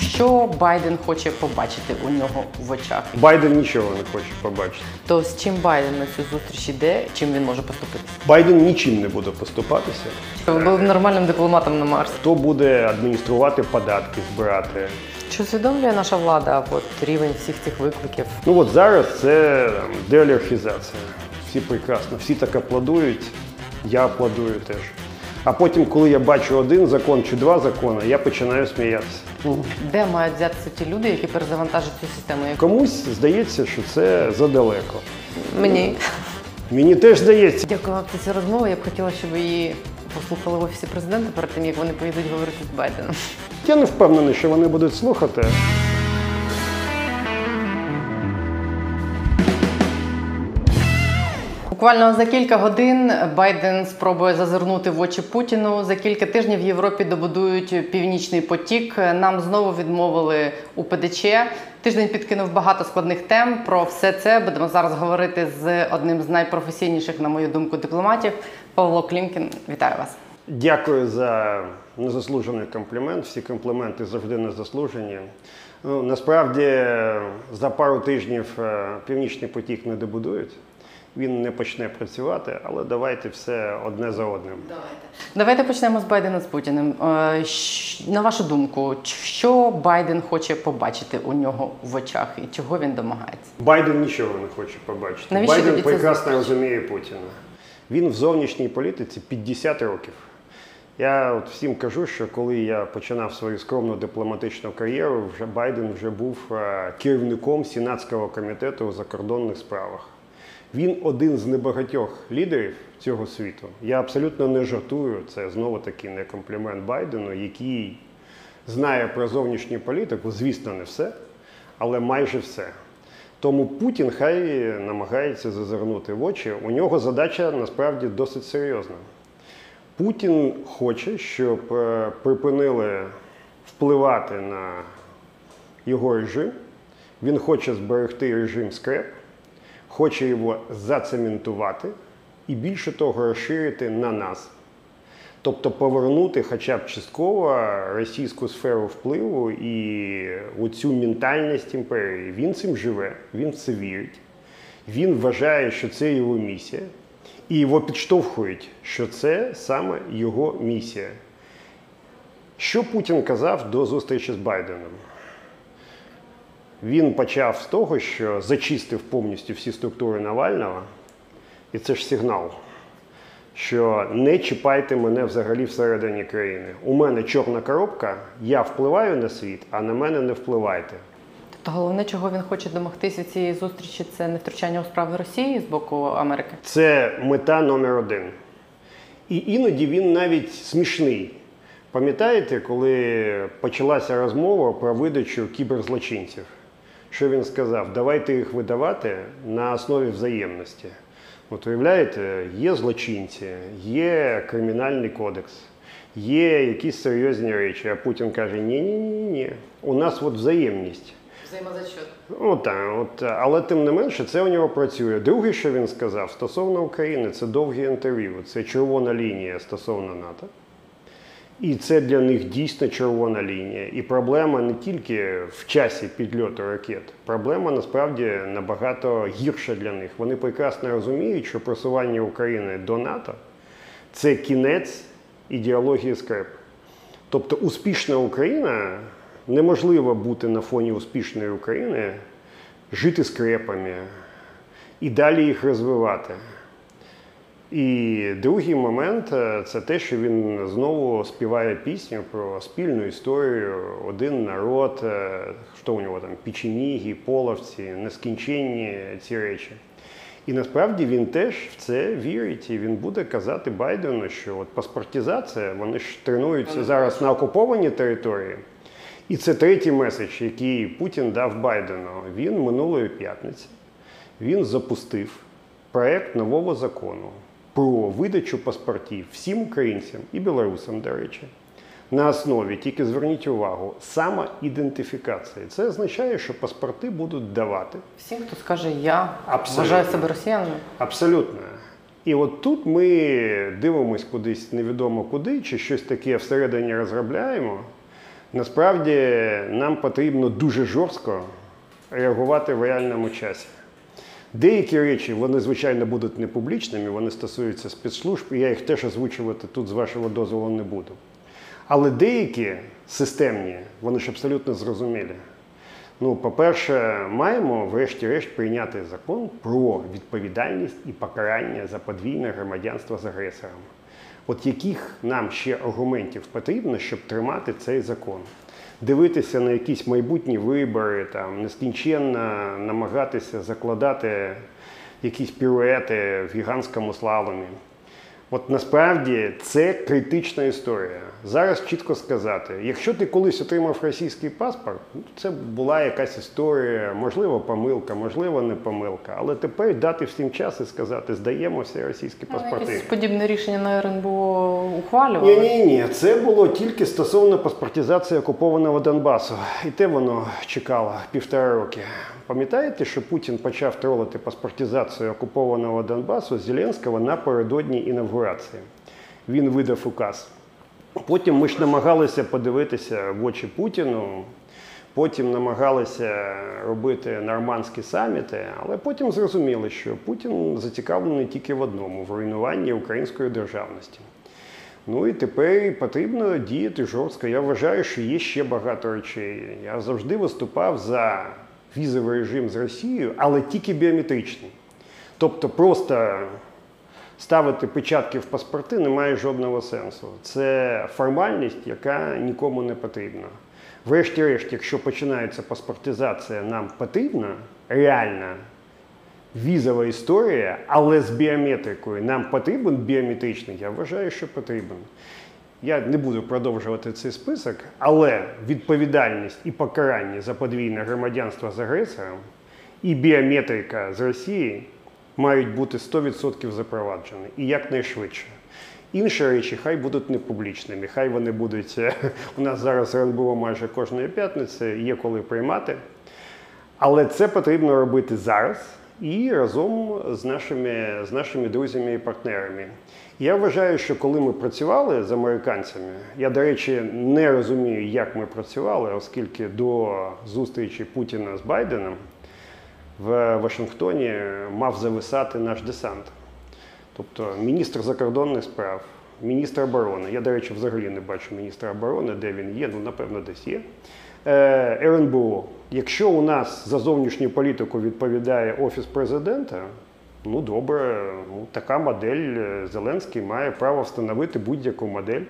Що Байден хоче побачити у нього в очах? Байден нічого не хоче побачити. То з чим Байден на цю зустріч іде, чим він може поступитися? Байден нічим не буде поступатися. Ви були нормальним дипломатом на Марс. Хто буде адмініструвати податки, збирати? Чи усвідомлює наша влада от рівень всіх цих викликів? Ну от зараз це там, деолігархізація. Всі прекрасно, всі так аплодують, я аплодую теж. А потім, коли я бачу один закон чи два закони, я починаю сміятися. Де мають взятися ті люди, які перезавантажать цю систему? Комусь здається, що це задалеко. Мені Мені теж здається. дякую вам за цю розмову. Я б хотіла, щоб її послухали в офісі президента перед тим, як вони поїдуть говорити з Байденом. Я не впевнений, що вони будуть слухати. Буквально за кілька годин Байден спробує зазирнути в очі Путіну. За кілька тижнів в Європі добудують північний потік. Нам знову відмовили у ПДЧ. Тиждень підкинув багато складних тем. Про все це будемо зараз говорити з одним з найпрофесійніших, на мою думку, дипломатів Павло Клімкін. Вітаю вас. Дякую за незаслужений комплімент. Всі компліменти завжди незаслужені. Ну, насправді за пару тижнів е, північний потік не добудують. Він не почне працювати, але давайте все одне за одним. Давайте Давайте почнемо з Байдена з Путіним. Е, На вашу думку, що Байден хоче побачити у нього в очах і чого він домагається? Байден нічого не хоче побачити. Навіщо Байден прекрасно розуміє Путіна. Він в зовнішній політиці 50 років. Я от всім кажу, що коли я починав свою скромну дипломатичну кар'єру, вже Байден вже був е, керівником Сенатського комітету у закордонних справах. Він один з небагатьох лідерів цього світу. Я абсолютно не жартую. Це знову таки не комплімент Байдену, який знає про зовнішню політику, звісно, не все, але майже все. Тому Путін хай намагається зазирнути в очі. У нього задача насправді досить серйозна. Путін хоче, щоб е, припинили впливати на його режим. Він хоче зберегти режим скреп, хоче його зацементувати і більше того розширити на нас. Тобто повернути хоча б частково російську сферу впливу і оцю ментальність імперії. Він цим живе, він в це вірить. Він вважає, що це його місія, і його підштовхують, що це саме його місія. Що Путін казав до зустрічі з Байденом? Він почав з того, що зачистив повністю всі структури Навального, і це ж сигнал, що не чіпайте мене взагалі всередині країни. У мене чорна коробка, я впливаю на світ, а на мене не впливайте. Тобто головне, чого він хоче домогтися цієї зустрічі, це не втручання у справи Росії з боку Америки. Це мета номер один. І іноді він навіть смішний. Пам'ятаєте, коли почалася розмова про видачу кіберзлочинців? Що він сказав? Давайте їх видавати на основі взаємності. От уявляєте, є злочинці, є кримінальний кодекс, є якісь серйозні речі. А Путін каже: ні, ні, ні, ні. У нас от взаємність. Взаємозачет. От, от, але тим не менше, це у нього працює. Друге, що він сказав стосовно України, це довгі інтерв'ю, це червона лінія стосовно НАТО. І це для них дійсно червона лінія. І проблема не тільки в часі підльоту ракет, проблема насправді набагато гірша для них. Вони прекрасно розуміють, що просування України до НАТО це кінець ідеології скреп. Тобто успішна Україна неможливо бути на фоні успішної України, жити скрепами і далі їх розвивати. І другий момент е, це те, що він знову співає пісню про спільну історію, один народ, е, що у нього там печеніги, половці, нескінченні ці речі. І насправді він теж в це вірить, і він буде казати Байдену, що от паспортизація, вони ж тренуються зараз на окупованій території. І це третій меседж, який Путін дав Байдену. Він минулої п'ятниці він запустив проект нового закону про видачу паспортів всім українцям і білорусам, до речі, на основі, тільки зверніть увагу, самоідентифікації. Це означає, що паспорти будуть давати Всім, хто скаже, я Абсолютно. вважаю себе росіянином. Абсолютно. І от тут ми дивимось кудись невідомо куди, чи щось таке всередині розробляємо. Насправді нам потрібно дуже жорстко реагувати в реальному часі. Деякі речі, вони, звичайно, будуть не публічними, вони стосуються спецслужб, і я їх теж озвучувати тут з вашого дозволу не буду. Але деякі системні, вони ж абсолютно зрозумілі. Ну, по-перше, маємо, врешті-решт, прийняти закон про відповідальність і покарання за подвійне громадянство з агресором. От яких нам ще аргументів потрібно, щоб тримати цей закон? Дивитися на якісь майбутні вибори, там, нескінченно намагатися закладати якісь піруети в гігантському слаломі. От насправді це критична історія. Зараз чітко сказати, якщо ти колись отримав російський паспорт, ну, це була якась історія, можливо, помилка, можливо, не помилка. Але тепер дати всім час і сказати, здаємо всі російські паспорти. Якесь подібне рішення на РНБО ухвалювали. Ні, ні, ні, це було тільки стосовно паспортизації окупованого Донбасу. І те воно чекало півтора роки. Пам'ятаєте, що Путін почав тролити паспортизацію окупованого Донбасу з Зеленського напередодні інавгурації. Він видав указ. Потім ми ж намагалися подивитися в очі Путіну. Потім намагалися робити нормандські саміти, але потім зрозуміли, що Путін зацікавлений тільки в одному в руйнуванні української державності. Ну і тепер потрібно діяти жорстко. Я вважаю, що є ще багато речей. Я завжди виступав за візовий режим з Росією, але тільки біометричний. Тобто просто ставити печатки в паспорти не має жодного сенсу. Це формальність, яка нікому не потрібна. Врешті-решт, якщо починається паспортизація, нам потрібна реальна візова історія, але з біометрикою. Нам потрібен біометричний? Я вважаю, що потрібен. Я не буду продовжувати цей список, але відповідальність і покарання за подвійне громадянство з агресором і біометрика з Росії мають бути 100% запроваджені і якнайшвидше. Інші речі хай будуть не публічними, хай вони будуть. е, У нас зараз РНБО майже кожної п'ятниці, є коли приймати. Але це потрібно робити зараз і разом з нашими, з нашими друзями і партнерами. Я вважаю, що коли ми працювали з американцями, я, до речі, не розумію, як ми працювали, оскільки до зустрічі Путіна з Байденом в Вашингтоні мав зависати наш десант. Тобто міністр закордонних справ, міністр оборони. Я, до речі, взагалі не бачу міністра оборони, де він є, ну, напевно, десь є. Е, РНБО. Якщо у нас за зовнішню політику відповідає Офіс президента, ну добре, ну, така модель е, Зеленський має право встановити будь-яку модель.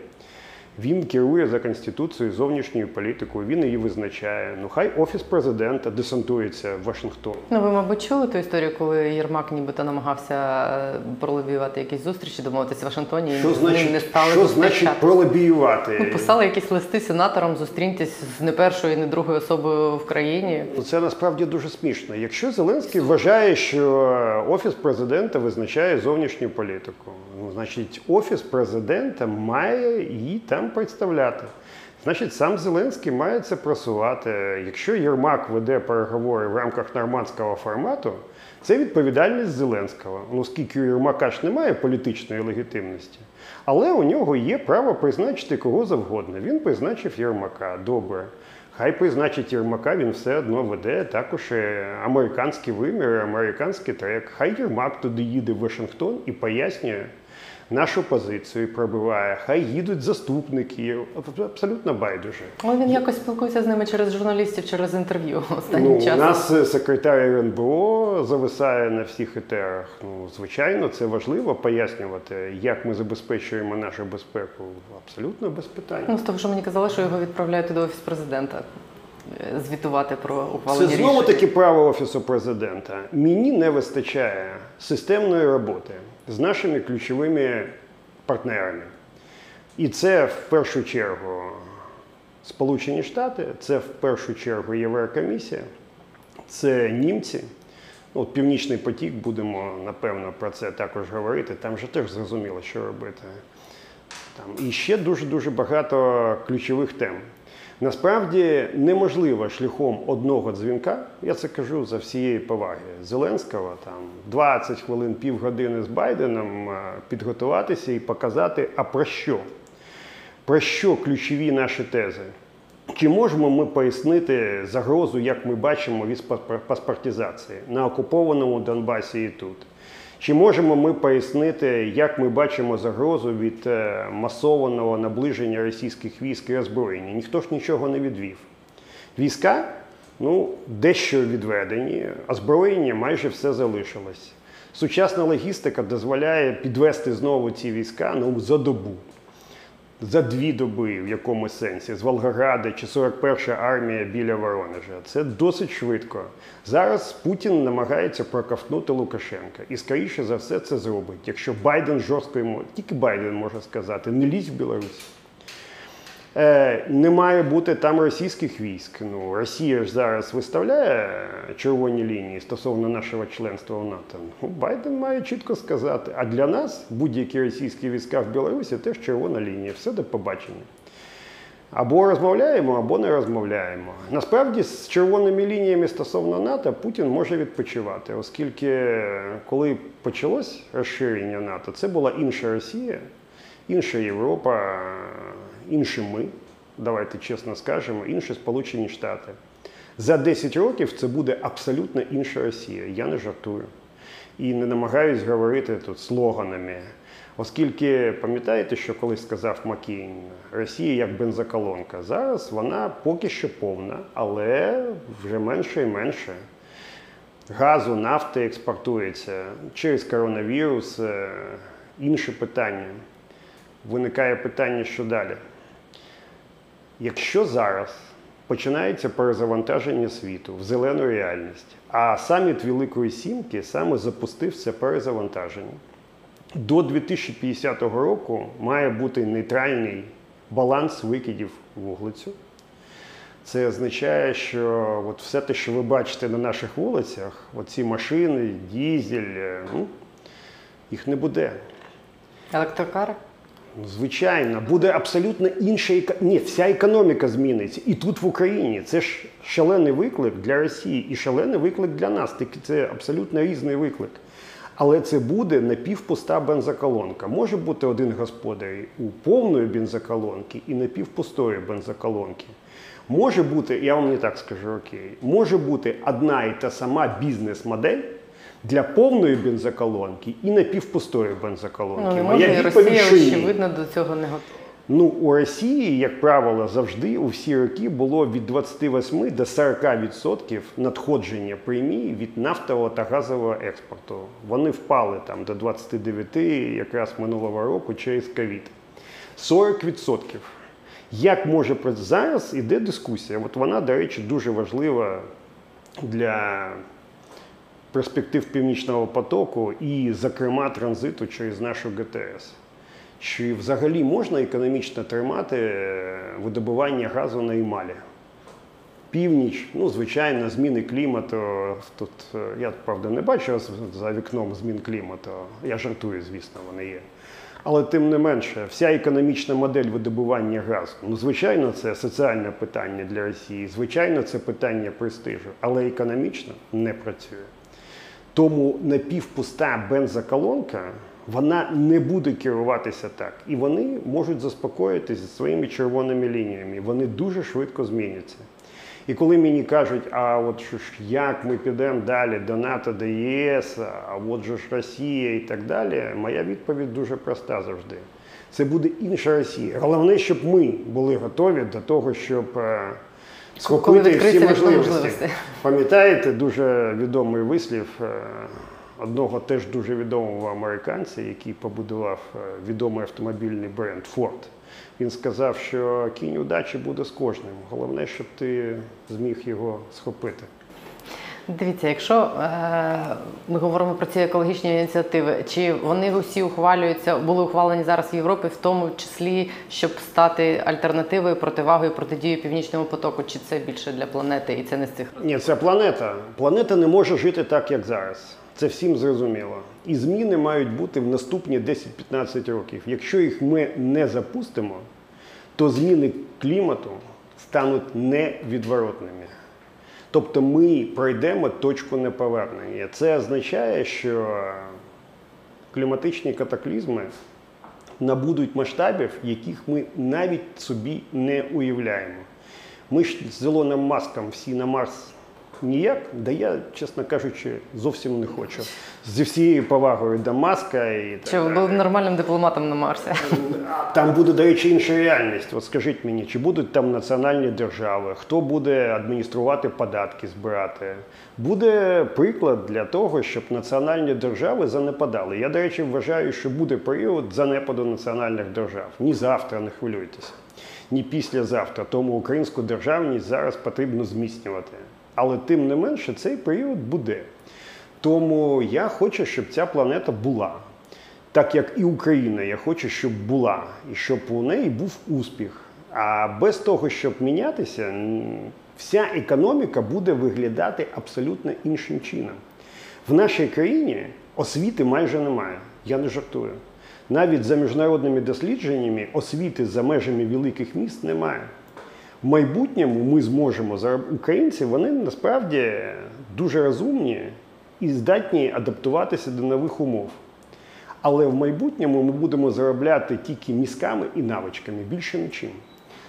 Він керує за Конституцією зовнішньою політикою, він її визначає. Ну хай Офіс президента десантується в Вашингтон. Ну, ви, мабуть, чули ту історію, коли Єрмак нібито намагався е, пролобіювати якісь зустрічі, домовитися в Вашингтоні, Що і з ним не стали що значить пролобіювати? Ну, писали якісь листи сенаторам, зустріньтесь з не першою, не другою особою в країні. Ну, Це насправді дуже смішно. Якщо Зеленський вважає, що офіс президента визначає зовнішню політику, ну значить офіс президента має її там представляти. Значить, сам Зеленський має це просувати. Якщо Єрмак веде переговори в рамках нормандського формату, це відповідальність Зеленського. Ну, оскільки у Єрмака ж немає політичної легітимності, але у нього є право призначити кого завгодно. Він призначив Єрмака. Добре. Хай призначить Єрмака, він все одно веде також е, американський вимір, американський трек. Хай Єрмак туди їде в Вашингтон і пояснює нашу позицію, пробиває. Хай їдуть заступники, абсолютно байдуже. Але він якось спілкується з ними через журналістів, через інтерв'ю останнім Ну, у нас е, секретар РНБО зависає на всіх етерах. Ну, звичайно, це важливо пояснювати, як ми забезпечуємо нашу безпеку. Абсолютно без питань. Ну, з того, що мені казали, що його відправляють до офіс президента е, звітувати про Це знову таки право офісу президента. Мені не вистачає системної роботи з нашими ключовими партнерами. І це в першу чергу Сполучені Штати, це в першу чергу Єврокомісія, це німці. Ну, От Північний потік, будемо напевно про це також говорити. Там вже теж зрозуміло, що робити. Там і ще дуже дуже багато ключових тем. Насправді неможливо шляхом одного дзвінка, я це кажу за всієї поваги Зеленського, там 20 хвилин, півгодини з Байденом е, підготуватися і показати, а про що? Про що ключові наші тези? Чи можемо ми пояснити загрозу, як ми бачимо від паспор- паспортизації на окупованому Донбасі і тут? Чи можемо ми пояснити, як ми бачимо загрозу від е, масованого наближення російських військ і озброєння? Ніхто ж нічого не відвів. Війська ну, дещо відведені, озброєння майже все залишилось. Сучасна логістика дозволяє підвести знову ці війська ну, за добу за дві доби в якомусь сенсі з Волгограда чи 41-ша армія біля Воронежа. Це досить швидко. Зараз Путін намагається проковтнути Лукашенка. І скоріше за все це зробить. Якщо Байден жорстко йому, тільки Байден може сказати, не лізь в Білорусь. Е, не має бути там російських військ. Ну, Росія ж зараз виставляє червоні лінії стосовно нашого членства в НАТО. Ну, Байден має чітко сказати, а для нас будь-які російські війська в Білорусі теж червона лінія. Все до побачення. Або розмовляємо, або не розмовляємо. Насправді, з червоними лініями стосовно НАТО Путін може відпочивати, оскільки коли почалось розширення НАТО, це була інша Росія, інша Європа, інші ми, давайте чесно скажемо, інші Сполучені Штати. За 10 років це буде абсолютно інша Росія. Я не жартую. І не намагаюсь говорити тут слоганами. Оскільки пам'ятаєте, що колись сказав Маккейн, Росія як бензоколонка. Зараз вона поки що повна, але вже менше і менше. Газу, нафти експортується через коронавірус, е, інші питання. Виникає питання, що далі. Якщо зараз починається перезавантаження світу в зелену реальність, а саміт Великої Сімки саме запустив це перезавантаження, до 2050 року має бути нейтральний баланс викидів вуглецю. Це означає, що от все те, що ви бачите на наших вулицях, оці машини, дізель, е, ну, їх не буде. Електрокари? Ну, Звичайно, буде абсолютно інша Ні, вся економіка зміниться. І тут в Україні це ж шалений виклик для Росії і шалений виклик для нас. Це абсолютно різний виклик. Але це буде напівпуста бензоколонка. Може бути один господар у повної бензоколонки і напівпустої бензоколонки. Може бути, я вам не так скажу окей, може бути одна і та сама бізнес-модель для повної бензоколонки і напівпустої бензоколонки. Ну, Моя і Росія, очевидно, до цього не готова. Ну, у Росії, як правило, завжди у всі роки було від 28 до 40% надходження премій від нафтового та газового експорту. Вони впали там до 29 якраз минулого року через ковід. 40%. Як може зараз іде дискусія? От вона, до речі, дуже важлива для перспектив Північного потоку і, зокрема, транзиту через нашу ГТС. Чи взагалі можна економічно тримати е, видобування газу на Імалі? Північ, ну, звичайно, зміни клімату. Тут е, я правда не бачу за вікном змін клімату. Я жартую, звісно, вони є. Але тим не менше, вся економічна модель видобування газу, ну, звичайно, це соціальне питання для Росії, звичайно, це питання престижу, але економічно не працює. Тому напівпуста бензоколонка вона не буде керуватися так. І вони можуть заспокоїтися своїми червоними лініями. Вони дуже швидко зміняться. І коли мені кажуть, а от що ж як ми підемо далі до НАТО, до ЄС, а от же ж Росія і так далі, моя відповідь дуже проста завжди. Це буде інша Росія. Головне, щоб ми були готові до того, щоб е, схопити всі вікно можливості. Пам'ятаєте дуже відомий вислів е, одного теж дуже відомого американця, який побудував е, відомий автомобільний бренд Ford. Він сказав, що кінь удачі буде з кожним. Головне, щоб ти зміг його схопити. Дивіться, якщо е, ми говоримо про ці екологічні ініціативи, чи вони усі ухвалюються, були ухвалені зараз в Європі, в тому числі, щоб стати альтернативою, противагою протидією північному потоку, чи це більше для планети і це не з цих Ні, це планета. Планета не може жити так, як зараз. Це всім зрозуміло. І зміни мають бути в наступні 10-15 років. Якщо їх ми не запустимо, то зміни клімату стануть невідворотними. Тобто ми пройдемо точку неповернення. Це означає, що кліматичні катаклізми набудуть масштабів, яких ми навіть собі не уявляємо. Ми ж з Ілоном Маском всі на Марс ніяк, да я, чесно кажучи, зовсім не хочу. Зі всією повагою до Маска і так Чи ви були нормальним дипломатом на Марсі? Там буде, до речі, інша реальність. От скажіть мені, чи будуть там національні держави, хто буде адмініструвати податки, збирати? Буде приклад для того, щоб національні держави занепадали. Я, до речі, вважаю, що буде період занепаду національних держав. Ні завтра, не хвилюйтеся, ні післязавтра. Тому українську державність зараз потрібно зміцнювати. Але тим не менше цей період буде. Тому я хочу, щоб ця планета була. Так як і Україна, я хочу, щоб була, і щоб у неї був успіх. А без того, щоб мінятися, вся економіка буде виглядати абсолютно іншим чином. В нашій країні освіти майже немає. Я не жартую. Навіть за міжнародними дослідженнями освіти за межами великих міст немає. В майбутньому ми зможемо українці, вони насправді дуже розумні і здатні адаптуватися до нових умов. Але в майбутньому ми будемо заробляти тільки мізками і навичками, більше нічим.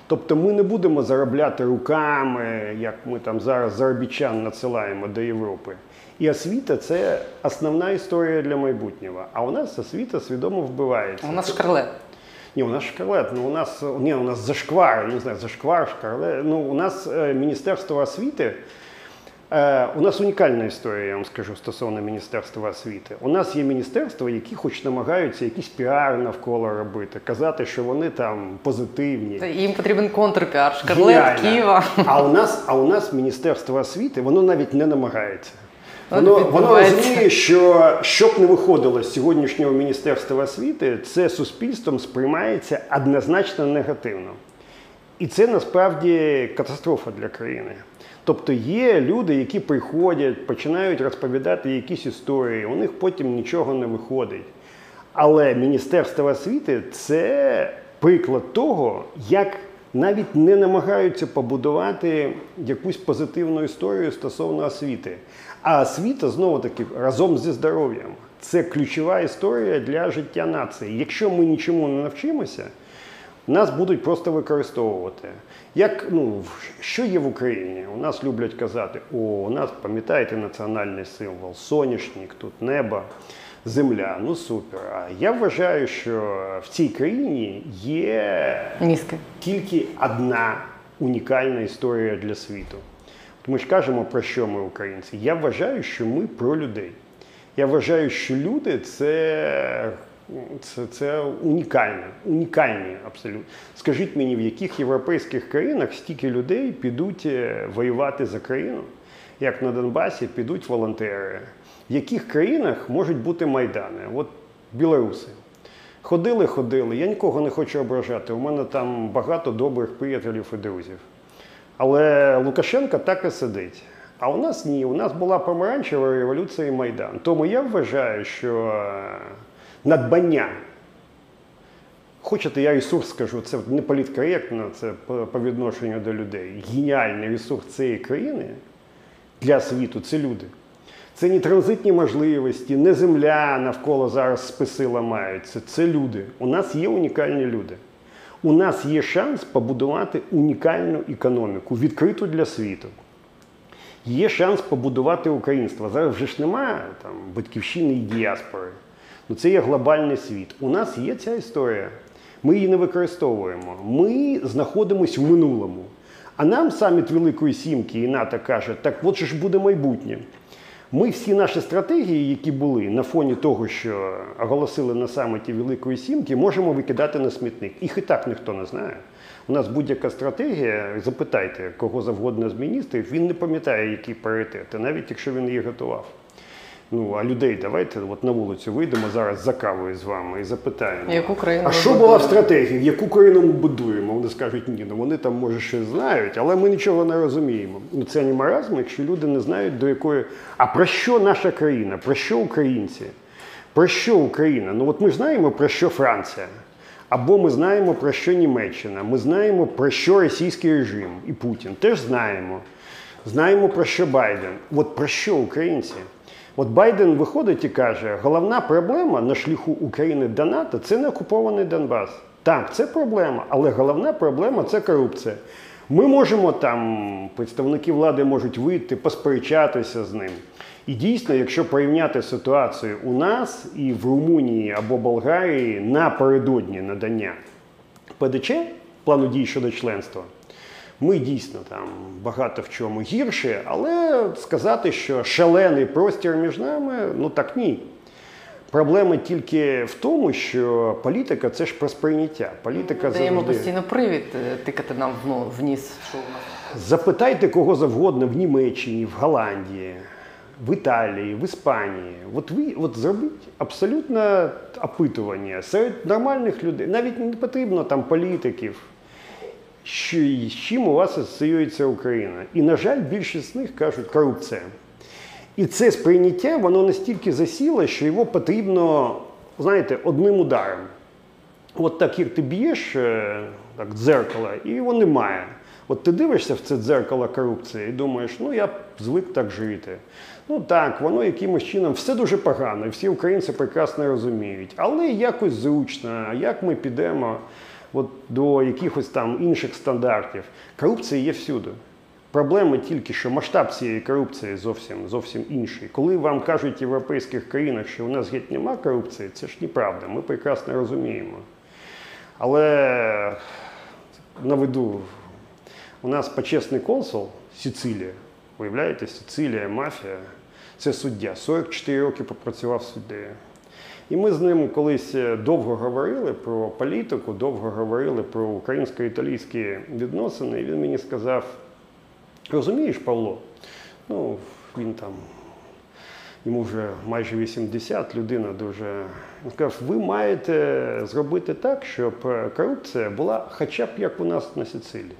Тобто ми не будемо заробляти руками, як ми там зараз заробітчан надсилаємо до Європи. І освіта це основна історія для майбутнього. А у нас освіта свідомо вбивається. У нас шкарлет. Ні, у нас шкарлет, ну у нас ні, у нас зашквар, не знаю, зашквар, шкарлет. Ну, у нас е, Міністерство освіти. Е, у нас унікальна історія, я вам скажу, стосовно Міністерства освіти. У нас є міністерства, які хоч намагаються якийсь піар навколо робити, казати, що вони там позитивні. Їм потрібен контрпіар. Шкарлет. Києва. А у нас, а у нас Міністерство освіти, воно навіть не намагається. Воно Воно, розуміє, що щоб не виходило з сьогоднішнього Міністерства освіти, це суспільством сприймається однозначно негативно. І це насправді катастрофа для країни. Тобто є люди, які приходять, починають розповідати якісь історії, у них потім нічого не виходить. Але Міністерство освіти це приклад того, як навіть не намагаються побудувати якусь позитивну історію стосовно освіти. А освіта знову таки разом зі здоров'ям. Це ключова історія для життя нації. Якщо ми нічому не навчимося, нас будуть просто використовувати. Як ну що є в Україні? У нас люблять казати: о, у нас пам'ятаєте національний символ, соняшник, тут небо, земля. Ну супер. А я вважаю, що в цій країні є Мізки. тільки одна унікальна історія для світу. Ми ж кажемо, про що ми українці. Я вважаю, що ми про людей. Я вважаю, що люди це, це, це унікальне, унікальні абсолютно. Скажіть мені, в яких європейських країнах стільки людей підуть е, воювати за країну, як на Донбасі підуть волонтери? В яких країнах можуть бути майдани? От білоруси. Ходили, ходили. Я нікого не хочу ображати. У мене там багато добрих приятелів і друзів. Але Лукашенко так і сидить. А у нас ні. У нас була помаранчева революція і Майдан. Тому я вважаю, що е, надбання. Хочете, я ресурс скажу, це не політкоректно, це по, по відношенню до людей. Геніальний ресурс цієї країни для світу це люди. Це не транзитні можливості, не земля навколо зараз списи ламаються. Це люди. У нас є унікальні люди. У нас є шанс побудувати унікальну економіку, відкриту для світу. Є шанс побудувати українство. Зараз вже ж немає там, батьківщини і діаспори. Ну, це є глобальний світ. У нас є ця історія. Ми її не використовуємо. Ми знаходимося в минулому. А нам саміт Великої Сімки і НАТО каже, так от ж буде майбутнє. Ми всі наші стратегії, які були на фоні того, що оголосили на саміті Великої Сімки, можемо викидати на смітник. Їх і так ніхто не знає. У нас будь-яка стратегія, запитайте кого завгодно з міністрів, він не пам'ятає, які пріоритети, навіть якщо він її готував. Ну, а людей давайте от на вулицю вийдемо зараз за кавою з вами і запитаємо. Яку країну А що була в стратегії? Яку країну ми будуємо? Вони скажуть, ні, ну вони там може щось знають, але ми нічого не розуміємо. Ну це не маразм, якщо люди не знають до якої. А про що наша країна? Про що українці? Про що Україна? Ну от ми ж знаємо про що Франція. Або ми знаємо, про що Німеччина, ми знаємо, про що російський режим і Путін. Теж знаємо. Знаємо, про що Байден. От про що українці? От Байден виходить і каже: головна проблема на шляху України до НАТО це не окупований Донбас. Так, це проблема, але головна проблема це корупція. Ми можемо там, представники влади можуть вийти, посперечатися з ним. І дійсно, якщо порівняти ситуацію у нас і в Румунії або Болгарії напередодні надання ПДЧ, плану дій щодо членства, ми дійсно там багато в чому гірше, але сказати, що шалений простір між нами, ну так ні. Проблема тільки в тому, що політика це ж про сприйняття. Політика Даємо завжди. постійно привід е, тикати нам в, ну, ніс, що у нас. Запитайте кого завгодно в Німеччині, в Голландії, в Італії, в Іспанії. От ви от зробіть абсолютно опитування серед нормальних людей. Навіть не потрібно там політиків. Що, з чим у вас асоціюється Україна? І, на жаль, більшість з них кажуть корупція. І це сприйняття, воно настільки засіло, що його потрібно, знаєте, одним ударом. От так як ти б'єш е, так, дзеркало, і його немає. От ти дивишся в це дзеркало корупції і думаєш, ну я звик так жити. Ну так, воно якимось чином все дуже погано, і всі українці прекрасно розуміють. Але якось зручно, як ми підемо от, до якихось там інших стандартів. Корупція є всюди. Проблема тільки, що масштаб цієї корупції зовсім зовсім інший. Коли вам кажуть в європейських країнах, що у нас геть нема корупції, це ж неправда. Ми прекрасно розуміємо. Але наведу, у нас почесний консул Сицилія, уявляєте, Сицилія, мафія, це суддя. 44 роки попрацював суддею. І ми з ним колись довго говорили про політику, довго говорили про українсько-італійські відносини. І він мені сказав: розумієш, Павло, ну, він там йому вже майже 80, людина дуже. Він сказав, ви маєте зробити так, щоб корупція була хоча б як у нас на Сицилії.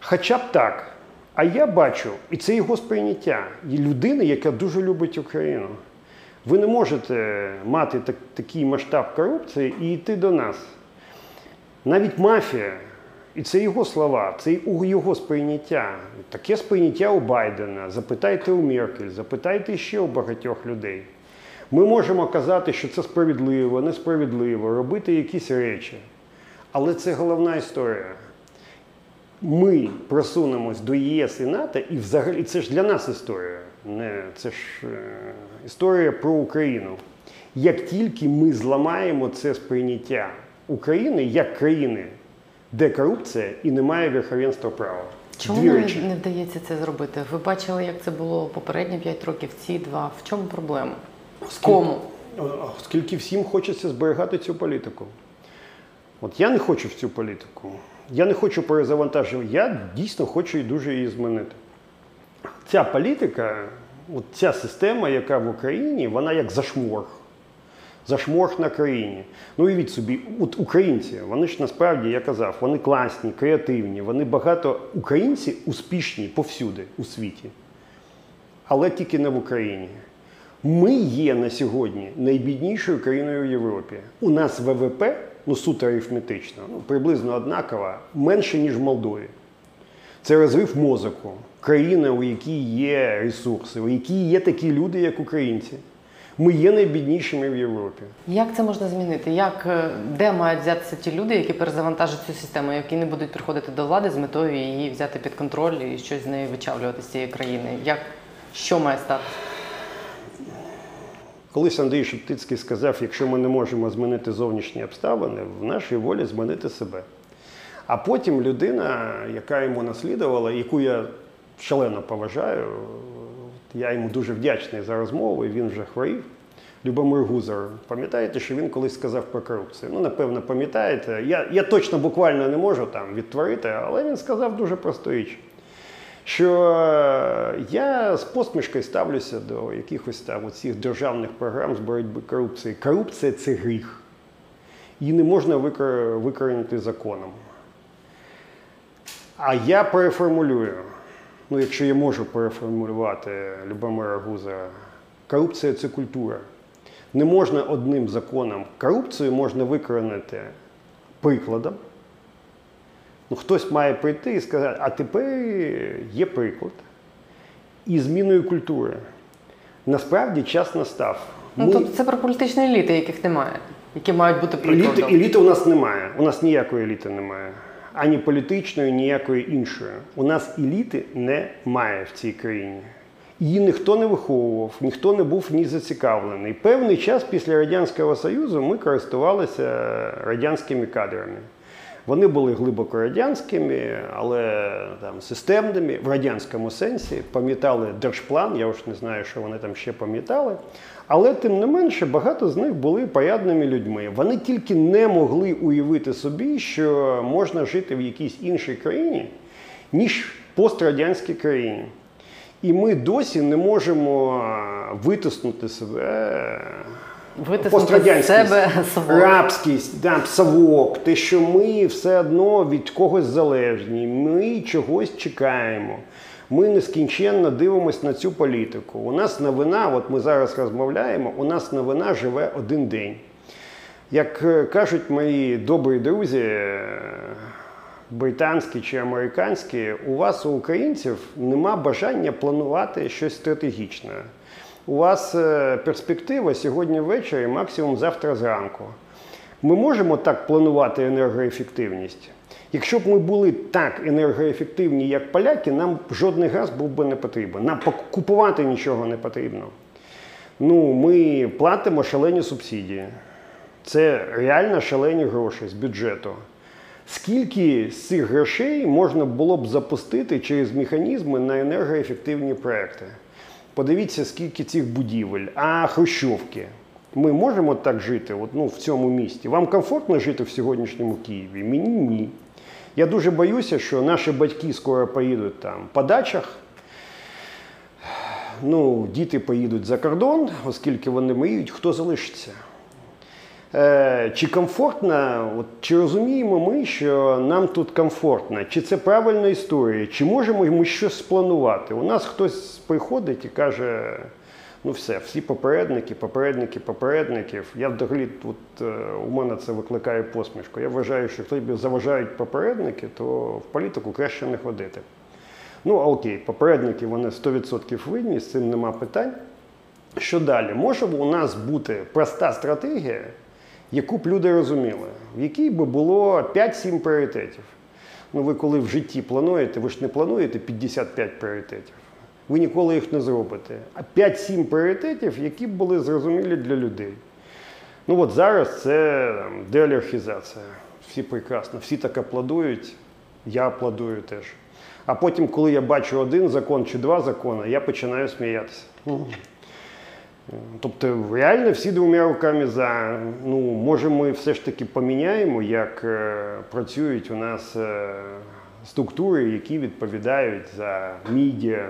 Хоча б так. А я бачу, і це його сприйняття, і людини, яка дуже любить Україну. Ви не можете мати так, такий масштаб корупції і йти до нас. Навіть мафія, і це його слова, це його сприйняття. Таке сприйняття у Байдена. Запитайте у Меркель, запитайте ще у багатьох людей. Ми можемо казати, що це справедливо, несправедливо, робити якісь речі. Але це головна історія. Ми просунемось до ЄС і НАТО, і взагалі це ж для нас історія. Не, Це ж е, історія про Україну. Як тільки ми зламаємо це сприйняття України як країни, де корупція і немає верховенства права. Чому Дві не, речі. не вдається це зробити? Ви бачили, як це було попередні 5 років, ці два. В чому проблема? Кому? Оскільки всім хочеться зберігати цю політику. От я не хочу в цю політику. Я не хочу перезавантажувати. Я дійсно хочу і дуже її змінити. Ця політика, от ця система, яка в Україні, вона як зашморг. Зашморг на країні. Ну уявіть собі, от українці, вони ж насправді, я казав, вони класні, креативні, вони багато українці успішні повсюди у світі, але тільки не в Україні. Ми є на сьогодні найбіднішою країною в Європі. У нас ВВП, ну суто арифметично, ну, приблизно однакова, менше, ніж в Молдові. Це розрив мозоку. Країна, у якій є ресурси, у якій є такі люди, як українці. Ми є найбіднішими в Європі. Як це можна змінити? Як, е, де мають взятися ті люди, які перезавантажать цю систему, які не будуть приходити до влади з метою її взяти під контроль і щось з неї вичавлювати з цієї країни? Як, що має статися? Колись Андрій Шептицький сказав: якщо ми не можемо змінити зовнішні обставини, в нашій волі змінити себе. А потім людина, яка йому наслідувала, яку я шалено поважаю, я йому дуже вдячний за розмову, і він вже хворів. Любомир Гузар, пам'ятаєте, що він колись сказав про корупцію? Ну, напевно, пам'ятаєте. Я, я точно буквально не можу там відтворити, але він сказав дуже просту річ. Що я з посмішкою ставлюся до якихось там оцих державних програм з боротьби корупції. Корупція це гріх. Її не можна викор- законом. А я переформулюю, ну якщо я можу переформулювати Любомира Гузара, корупція це культура. Не можна одним законом. Корупцію можна викорінити прикладом. Ну, хтось має прийти і сказати, а тепер є приклад. І зміною культури. Насправді час настав. Ну, Ми- тобто це про політичні еліти, яких немає, які мають бути Еліти, еліти у нас немає. У нас ніякої еліти немає. Ані політичної, ніякої іншої. У нас еліти немає в цій країні. Її ніхто не виховував, ніхто не був ні зацікавлений. Певний час після Радянського Союзу ми користувалися радянськими кадрами. Вони були глибоко радянськими, але там системними в радянському сенсі. Пам'ятали держплан, я ж не знаю, що вони там ще пам'ятали. Але тим не менше, багато з них були порядними людьми. Вони тільки не могли уявити собі, що можна жити в якійсь іншій країні, ніж пострадянській країні. І ми досі не можемо витиснути себе Витиснути себе рабськість, да, совок, те, що ми все одно від когось залежні, ми чогось чекаємо. Ми нескінченно дивимося на цю політику. У нас новина, от ми зараз розмовляємо, у нас новина живе один день. Як е, кажуть мої добрі друзі, е, британські чи американські, у вас, у українців, нема бажання планувати щось стратегічне. У вас е, перспектива сьогодні ввечері, максимум завтра зранку. Ми можемо так планувати енергоефективність. Якщо б ми були так енергоефективні, як поляки, нам жодний газ був би не потрібен. Нам купувати нічого не потрібно. Ну, ми платимо шалені субсидії. Це реально шалені гроші з бюджету. Скільки з цих грошей можна було б запустити через механізми на енергоефективні проекти? Подивіться, скільки цих будівель, а хрущовки. Ми можемо так жити от, ну, в цьому місті. Вам комфортно жити в сьогоднішньому Києві? Мені ні. Я дуже боюся, що наші батьки скоро поїдуть там по дачах. Ну, діти поїдуть за кордон, оскільки вони мріють, хто залишиться. Е, чи комфортно, от, чи розуміємо ми, що нам тут комфортно, чи це правильна історія, чи можемо ми щось спланувати? У нас хтось приходить і каже: ну все, всі попередники, попередники, попередників. Я взагалі тут е, у мене це викликає посмішку. Я вважаю, що якщо тобі заважають попередники, то в політику краще не ходити. Ну, окей, попередники вони 100% винні, з цим нема питань. Що далі? Може б у нас бути проста стратегія, яку б люди розуміли, в якій би було 5-7 пріоритетів. Ну, ви коли в житті плануєте, ви ж не плануєте 55 пріоритетів. Ви ніколи їх не зробите. А 5-7 пріоритетів, які б були зрозумілі для людей. Ну от зараз це там, деолігархізація. Всі прекрасно, всі так аплодують, я аплодую теж. А потім, коли я бачу один закон чи два закони, я починаю сміятися. Тобто, реально всі двома руками за. Ну, може, ми все ж таки поміняємо, як е, працюють у нас е, структури, які відповідають за медіа,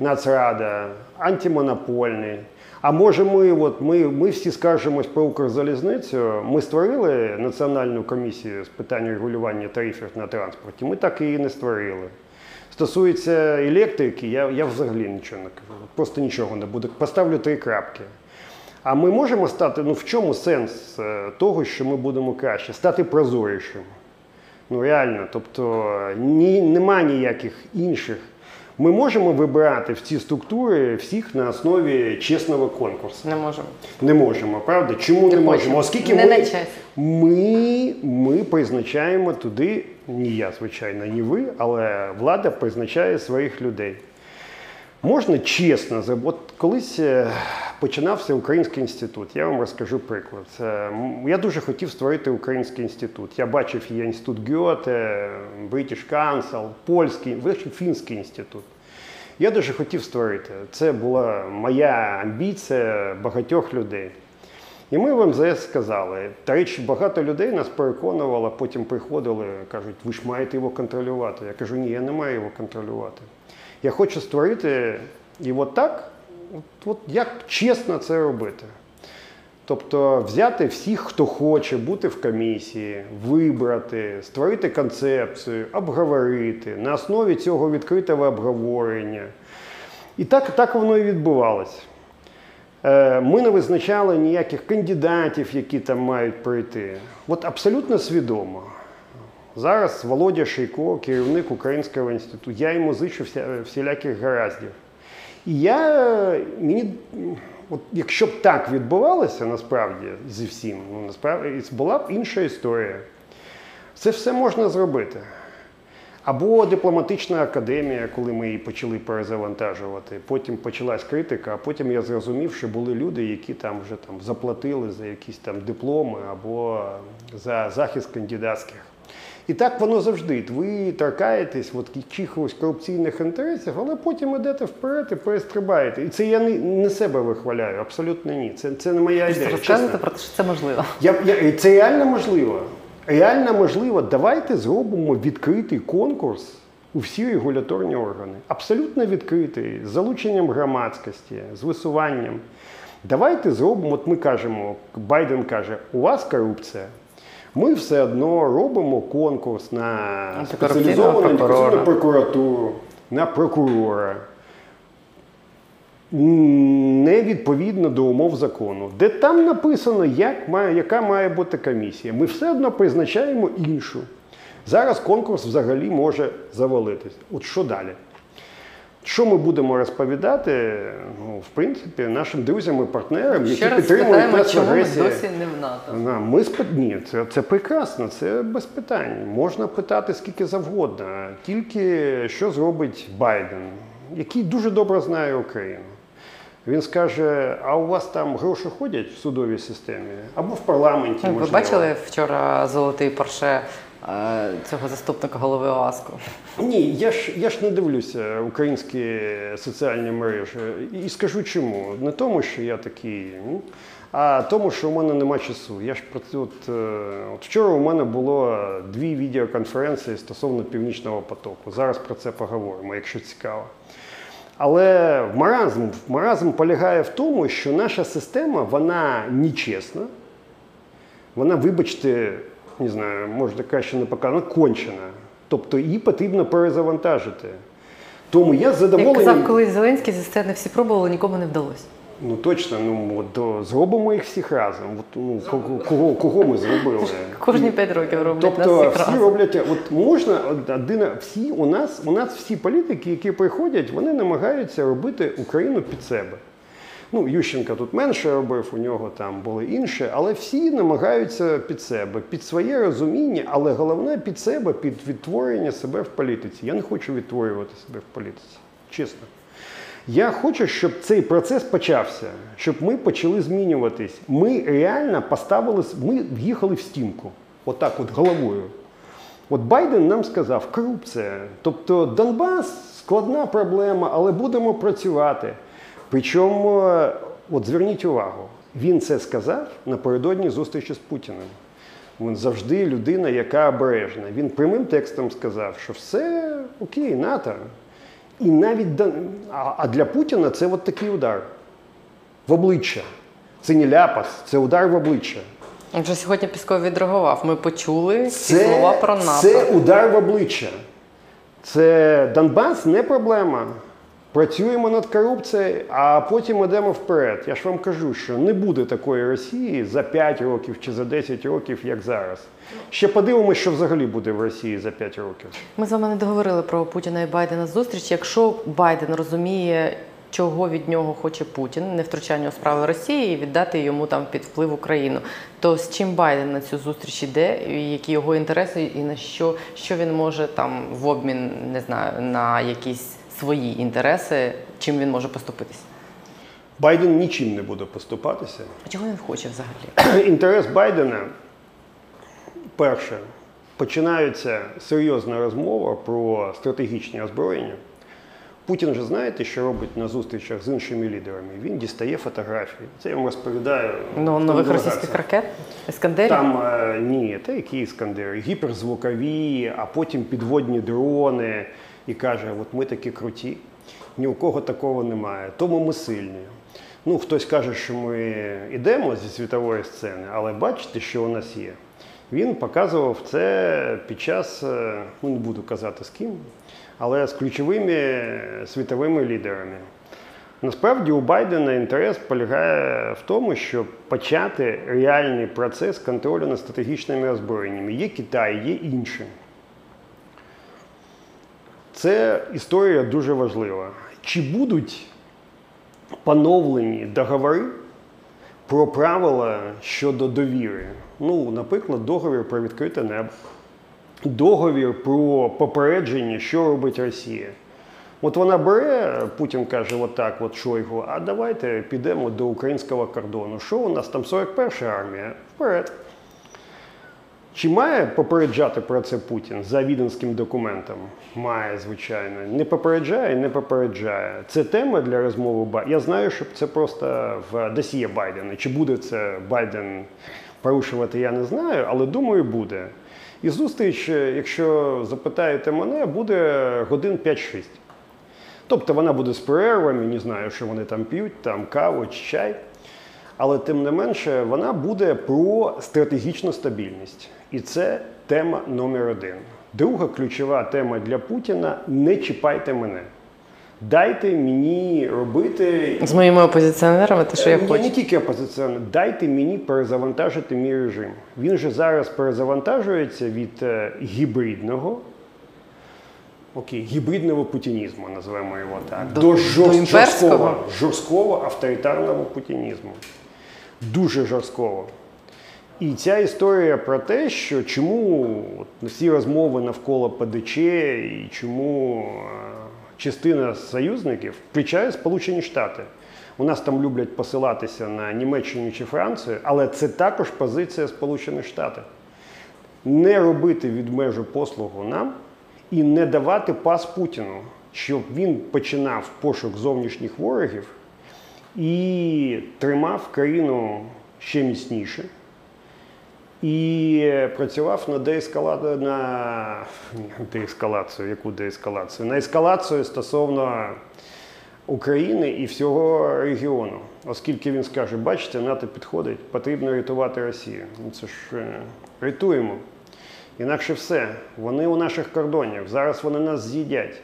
Нацрада, антимонопольний. А може, ми, от, ми, ми всі скаржимось про Укрзалізницю. Ми створили Національну комісію з питань регулювання тарифів на транспорті. Ми так її не створили. Стосується електрики, я, я взагалі нічого не кажу. Просто нічого не буду. Поставлю три крапки. А ми можемо стати, ну в чому сенс е, того, що ми будемо краще? Стати прозорішим. Ну реально, тобто ні, нема ніяких інших. Ми можемо вибирати в ці структури всіх на основі чесного конкурсу. Не можемо. Не можемо, правда? Чому не, Не можемо? Оскільки Не ми, ми, ми призначаємо туди, ні я, звичайно, ні ви, але влада призначає своїх людей. Можна чесно, от колись е, починався Український інститут. Я вам розкажу приклад. Я дуже хотів створити Український інститут. Я бачив є інститут Гьоте, British Council, польський, врешті фінський інститут. Я дуже хотів створити. Це була моя амбіція багатьох людей. І ми в МЗС сказали. Та річ, багато людей нас переконувало, потім приходили, кажуть, ви ж маєте його контролювати. Я кажу, ні, я не маю його контролювати. Я хочу створити і от так, от, от як чесно це робити. Тобто взяти всіх, хто хоче бути в комісії, вибрати, створити концепцію, обговорити на основі цього відкритого обговорення. І так, так воно і відбувалося. Е, Ми не визначали ніяких кандидатів, які там мають пройти. От абсолютно свідомо. Зараз Володя Шийко, керівник Українського інституту, я йому зичу всіляких гараздів. І я мені, от якщо б так відбувалося насправді зі всім, ну насправді була б інша історія. Це все можна зробити. Або дипломатична академія, коли ми її почали перезавантажувати. Потім почалась критика, а потім я зрозумів, що були люди, які там вже там заплатили за якісь там дипломи або за захист кандидатських. І так воно завжди. Ви торкаєтесь от чихось корупційних інтересів, але потім йдете вперед і перестрибаєте. І це я не, не себе вихваляю, абсолютно ні. Це, це не моя ідея. розказуйте про те, що це можливо. Я, я, це реально можливо. Реально можливо. Давайте зробимо відкритий конкурс у всі регуляторні органи. Абсолютно відкритий, з залученням громадськості, з висуванням. Давайте зробимо, от ми кажемо, Байден каже, у вас корупція. Ми все одно робимо конкурс на спеціалізовану антикорупційну прокуратуру, на прокурора. Не відповідно до умов закону, де там написано, як має, яка має бути комісія. Ми все одно призначаємо іншу. Зараз конкурс взагалі може завалитись. От що далі? Що ми будемо розповідати, ну, в принципі, нашим друзям і партнерам, які Ще раз підтримують спитаємо, нас чому ми агресії? досі не в НАТО. На, Ми спи... Ні, це, це прекрасно, це без питань. Можна питати скільки завгодно. Тільки що зробить Байден, який дуже добре знає Україну. Він скаже: а у вас там гроші ходять в судовій системі або в парламенті? Ви можливо. бачили вчора золотий порше цього заступника голови ОАСКу? Ні, я ж я ж не дивлюся українські соціальні мережі. І скажу чому. Не тому, що я такий, а тому, що у мене нема часу. Я ж от, е, от вчора у мене було дві відеоконференції стосовно північного потоку. Зараз про це поговоримо, якщо цікаво. Але маразм, маразм полягає в тому, що наша система вона нечесна, вона, вибачте, не знаю, можна краще не показати, кончена. Тобто її потрібно перезавантажити. Тому я з Як казав колись Зеленський, зі сцени всі пробували, нікому не вдалося. Ну точно, ну от, зробимо їх всіх разом. От, ну, кого, кого, кого ми зробили? Кожні п'ять років роблять Тобто нас всіх всі разом. роблять, от можна один, всі у нас, у нас всі політики, які приходять, вони намагаються робити Україну під себе. Ну, Ющенка тут менше робив, у нього там були інші, але всі намагаються під себе, під своє розуміння, але головне під себе, під відтворення себе в політиці. Я не хочу відтворювати себе в політиці, чесно. Я хочу, щоб цей процес почався, щоб ми почали змінюватись. Ми реально поставили, ми в'їхали в стінку, отак, от головою. От Байден нам сказав, корупція. Тобто Донбас складна проблема, але будемо працювати. Причому, е, от зверніть увагу, він це сказав напередодні зустрічі з Путіним. Він завжди людина, яка обережна. Він прямим текстом сказав, що все окей, НАТО. І навіть а- для Путіна це от такий удар в обличчя. Це не ляпас, це удар в обличчя. Вже сьогодні Пісков відреагував. Ми почули ці слова про НАТО. Це удар в обличчя. Це Донбас не проблема. Працюємо над корупцією, а потім йдемо вперед. Я ж вам кажу, що не буде такої Росії за 5 років чи за 10 років, як зараз. Ще подивимося, що взагалі буде в Росії за 5 років. Ми з вами не договорили про Путіна і Байдена зустріч. Якщо Байден розуміє, чого від нього хоче Путін, не втручання у справи Росії і віддати йому там під вплив Україну, то з чим Байден на цю зустріч іде, і які його інтереси, і на що, що він може там в обмін, не знаю, на якісь свої інтереси, чим він може поступитись? Байден нічим не буде поступатися. А чого він хоче взагалі? Інтерес Байдена, перше, починається серйозна розмова про стратегічні озброєння. Путін же знаєте, що робить на зустрічах з іншими лідерами? Він дістає фотографії. Це я вам розповідаю. Ну, нових російських ракет? Іскандерів? Там е, ні, та які іскандери, гіперзвукові, а потім підводні дрони. І каже: от ми такі круті, ні у кого такого немає, тому ми сильні. Ну, хтось каже, що ми йдемо зі світової сцени, але бачите, що у нас є. Він показував це під час, е, ну не буду казати з ким, але з ключовими світовими лідерами. Насправді у Байдена інтерес полягає в тому, щоб почати реальний процес контролю над стратегічними озброєннями. Є Китай, є інші. Це історія дуже важлива. Чи будуть поновлені договори про правила щодо довіри? Ну, наприклад, договір про відкрите небо, договір про попередження, що робить Росія. От вона бере, Путін каже, отак, от Шойгу, а давайте підемо до українського кордону. Що у нас там 41 армія? Вперед. Чи має попереджати про це Путін за віденським документом? Має, звичайно. Не попереджає, не попереджає. Це тема для розмови. Ба- Я знаю, що це просто в досьє Байдена. Чи буде це Байден порушувати, я не знаю, але думаю, буде. І зустріч, е, якщо запитаєте мене, буде годин 5-6. Тобто вона буде з перервами, не знаю, що вони там п'ють, там каву чи чай. Але тим не менше, вона буде про стратегічну стабільність. І це тема номер один. Друга ключова тема для Путіна не чіпайте мене. Дайте мені робити З моїми опозиціонерами, те, що я Ні, не тільки опозиціонер, дайте мені перезавантажити мій режим. Він же зараз перезавантажується від е, гібридного. Окей, гібридного путінізму, називаємо його так. До- До, жорст- жорсткого, жорсткого авторитарного путінізму. Дуже жорсткого. І ця історія про те, що чому всі розмови навколо ПДЧ і чому е, частина союзників включає Сполучені Штати. У нас там люблять посилатися на Німеччину чи Францію, але це також позиція Сполучених Штатів. Не робити від межу послугу нам і не давати пас Путіну, щоб він починав пошук зовнішніх ворогів і тримав країну ще міцніше. І працював на деескалацію, на деескалацію, яку деескалацію? На ескалацію стосовно України і всього регіону. Оскільки він скаже, бачите, НАТО підходить, потрібно рятувати Росію. Ну це ж е, рятуємо. Інакше все. Вони у наших кордонах. Зараз вони нас з'їдять.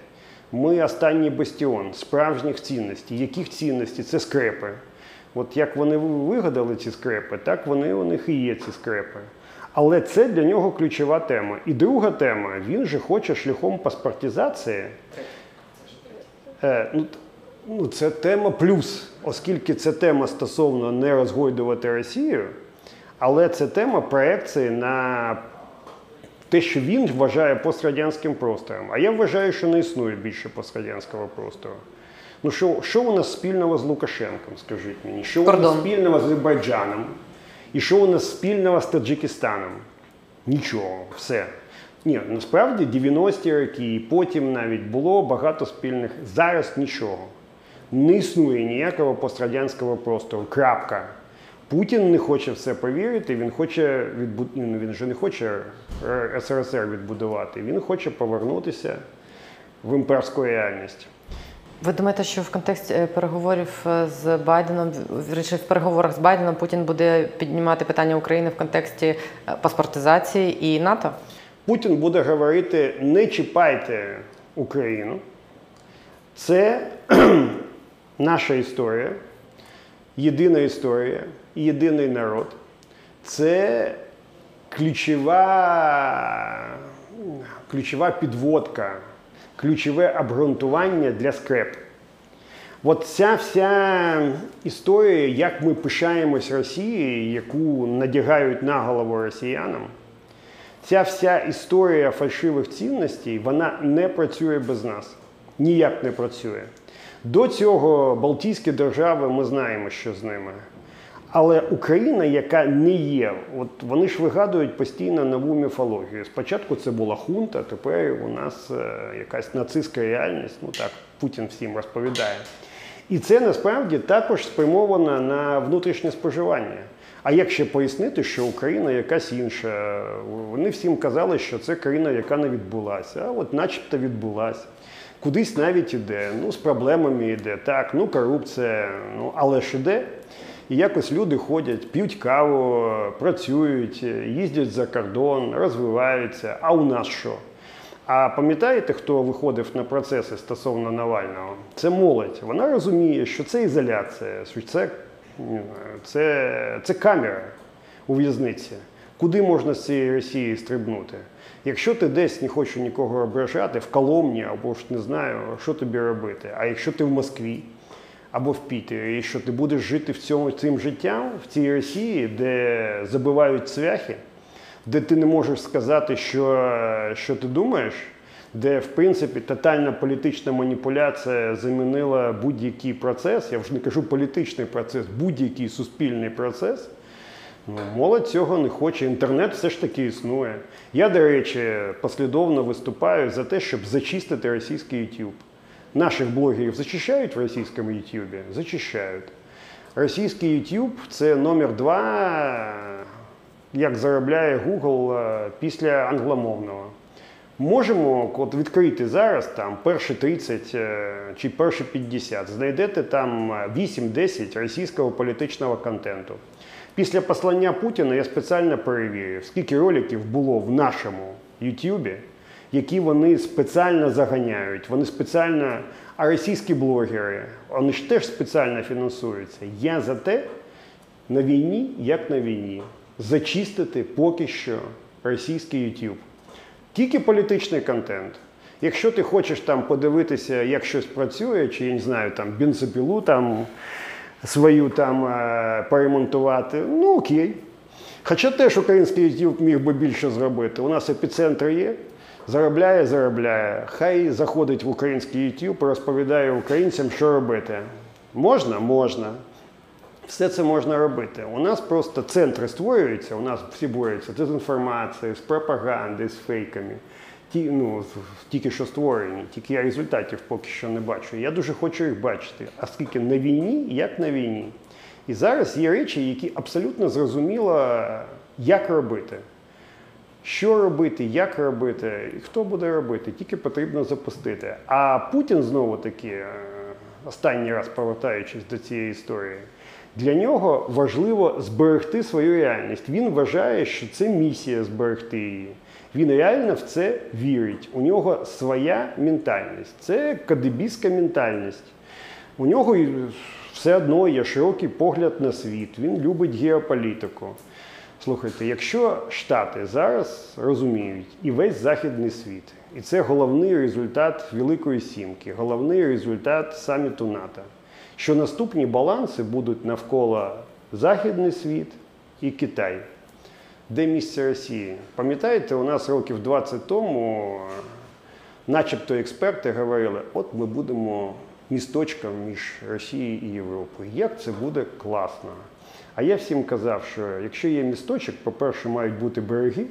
Ми останній бастіон справжніх цінностей. Яких цінностей? Це скрепи. От як вони вигадали ці скрепи, так вони у них і є ці скрепи. Але це для нього ключова тема. І друга тема, він же хоче шляхом паспортизації. Е, ну, ну, це тема плюс, оскільки це тема стосовно не розгойдувати Росію, але це тема проекції на те, що він вважає пострадянським простором. А я вважаю, що не існує більше пострадянського простору. Ну що, що у нас спільного з Лукашенком, скажіть мені? Що у нас спільного з Азербайджаном? І що у нас спільного з Таджикистаном? Нічого, все. Ні, насправді 90-ті роки, і потім навіть було багато спільних. Зараз нічого. Не існує ніякого пострадянського простору. Крапка. Путін не хоче в це повірити, він хоче відбу... ну, він же не хоче е, СРСР відбудувати, він хоче повернутися в імперську реальність. Ви думаєте, що в контексті е, переговорів е, з Байденом, в- речі, в переговорах з Байденом Путін буде піднімати питання України в контексті паспортизації і НАТО? Путін буде говорити: не чіпайте Україну. Це наша історія, єдина історія, єдиний народ. Це ключова, ключова підводка, ключове обґрунтування для скреп. От ця вся історія, як ми пишаємось Росією, яку надягають на голову росіянам, ця вся історія фальшивих цінностей, вона не працює без нас. Ніяк не працює. До цього Балтійські держави ми знаємо, що з ними. Але Україна, яка не є, от вони ж вигадують постійно нову міфологію. Спочатку це була хунта, тепер у нас е, якась нацистська реальність. Ну так Путін всім розповідає. І це насправді також спрямовано на внутрішнє споживання. А як ще пояснити, що Україна якась інша? Вони всім казали, що це країна, яка не відбулася, а от начебто відбулася. Кудись навіть іде, ну з проблемами йде. Так, ну корупція, ну але ж іде. І якось люди ходять, п'ють каву, працюють, їздять за кордон, розвиваються. А у нас що? А пам'ятаєте, хто виходив на процеси стосовно Навального? Це молодь. Вона розуміє, що це ізоляція, що це, це, це камера у в'язниці. Куди можна з цієї Росії стрибнути? Якщо ти десь не хочеш нікого ображати, в Коломні або ж не знаю, що тобі робити. А якщо ти в Москві або в Пітері, і що ти будеш жити в цьому цим життям в цій Росії, де забивають цвяхи, де ти не можеш сказати, що, що ти думаєш, де в принципі тотальна політична маніпуляція замінила будь-який процес, я вже не кажу політичний процес, будь-який суспільний процес. Ну, молодь цього не хоче. Інтернет все ж таки існує. Я, до речі, послідовно виступаю за те, щоб зачистити російський YouTube. Наших блогерів зачищають в російському YouTube? Зачищають. Російський YouTube це номер два, як заробляє Google е, після англомовного. Можемо от відкрити зараз там перші 30 е, чи перші 50, знайдете там е, 8-10 російського політичного контенту. Після послання Путіна я спеціально перевірив, скільки роликів було в нашому Ютубі, які вони спеціально заганяють. Вони спеціально, а російські блогери, вони ж теж спеціально фінансуються. Я за те, на війні, як на війні, зачистити поки що російський YouTube. Тільки політичний контент. Якщо ти хочеш там подивитися, як щось працює, чи я не знаю, там бензопілу там свою там е, поремонтувати, ну окей. Хоча теж український YouTube міг би більше зробити. У нас епіцентр є, заробляє, заробляє. Хай заходить в український YouTube, розповідає українцям, що робити. Можна? Можна. Все це можна робити. У нас просто центри створюються, у нас всі борються з дезінформацією, з пропагандою, з фейками. Ті, ну, тільки що створені, тільки я результатів поки що не бачу. Я дуже хочу їх бачити. А скільки на війні, як на війні. І зараз є речі, які абсолютно зрозуміло, як робити. Що робити, як робити, і хто буде робити, тільки потрібно запустити. А Путін знову таки, е, останній раз повертаючись до цієї історії, для нього важливо зберегти свою реальність. Він вважає, що це місія зберегти її. Він реально в це вірить. У нього своя ментальність. Це кадебістська ментальність. У нього все одно є широкий погляд на світ. Він любить геополітику. Слухайте, якщо Штати зараз розуміють і весь західний світ, і це головний результат Великої Сімки, головний результат саміту НАТО, що наступні баланси будуть навколо Західний світ і Китай. Де місце Росії? Пам'ятаєте, у нас років 20 тому, е, начебто експерти говорили, от ми будемо місточком між Росією і Європою. Як це буде класно. А я всім казав, що якщо є місточок, по-перше, мають бути береги.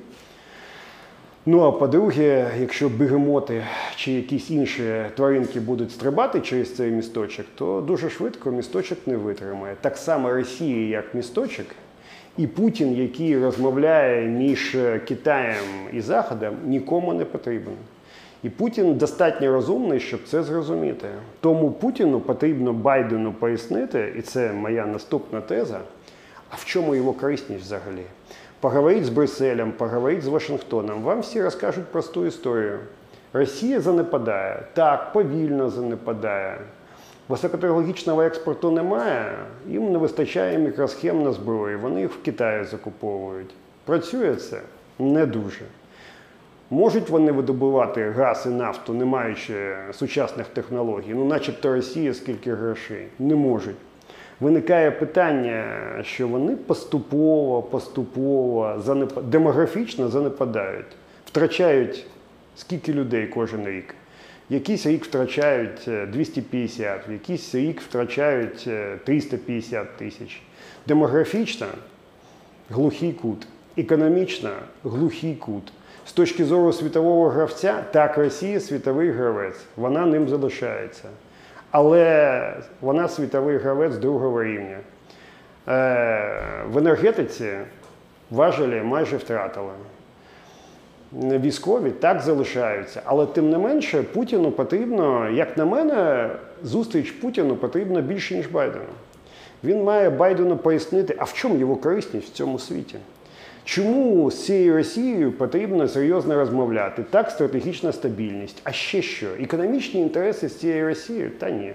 Ну а по-друге, якщо бегемоти чи якісь інші тваринки будуть стрибати через цей місточок, то дуже швидко місточок не витримає. Так само Росія як місточок, і Путін, який розмовляє між Китаєм і Заходом, нікому не потрібен. І Путін достатньо розумний, щоб це зрозуміти. Тому Путіну потрібно Байдену пояснити, і це моя наступна теза. А в чому його корисність взагалі? Поговорить з Брюсселем, поговорить з Вашингтоном. Вам всі розкажуть просту історію. Росія занепадає. Так, повільно занепадає. Високотехнологічного експорту немає, їм не вистачає мікросхем на зброї, вони їх в Китаї закуповують. Працює це не дуже. Можуть вони видобувати газ і нафту, не маючи сучасних технологій, ну начебто Росія скільки грошей? Не можуть. Виникає питання, що вони поступово, поступово занеп... демографічно занепадають, втрачають скільки людей кожен рік. Якийсь рік втрачають е, 250, якийсь рік втрачають е, 350 тисяч. Демографічно глухий кут, економічно глухий кут. З точки зору світового гравця, так, Росія світовий гравець, вона ним залишається. Але вона світовий гравець другого рівня. Е, в енергетиці важелі майже втратили. Військові так залишаються, але тим не менше Путіну потрібно, як на мене, зустріч Путіну потрібно більше, ніж Байдену. Він має Байдену пояснити, а в чому його корисність в цьому світі. Чому з цією Росією потрібно серйозно розмовляти? Так, стратегічна стабільність. А ще що? Економічні інтереси з цією Росією? Та ні.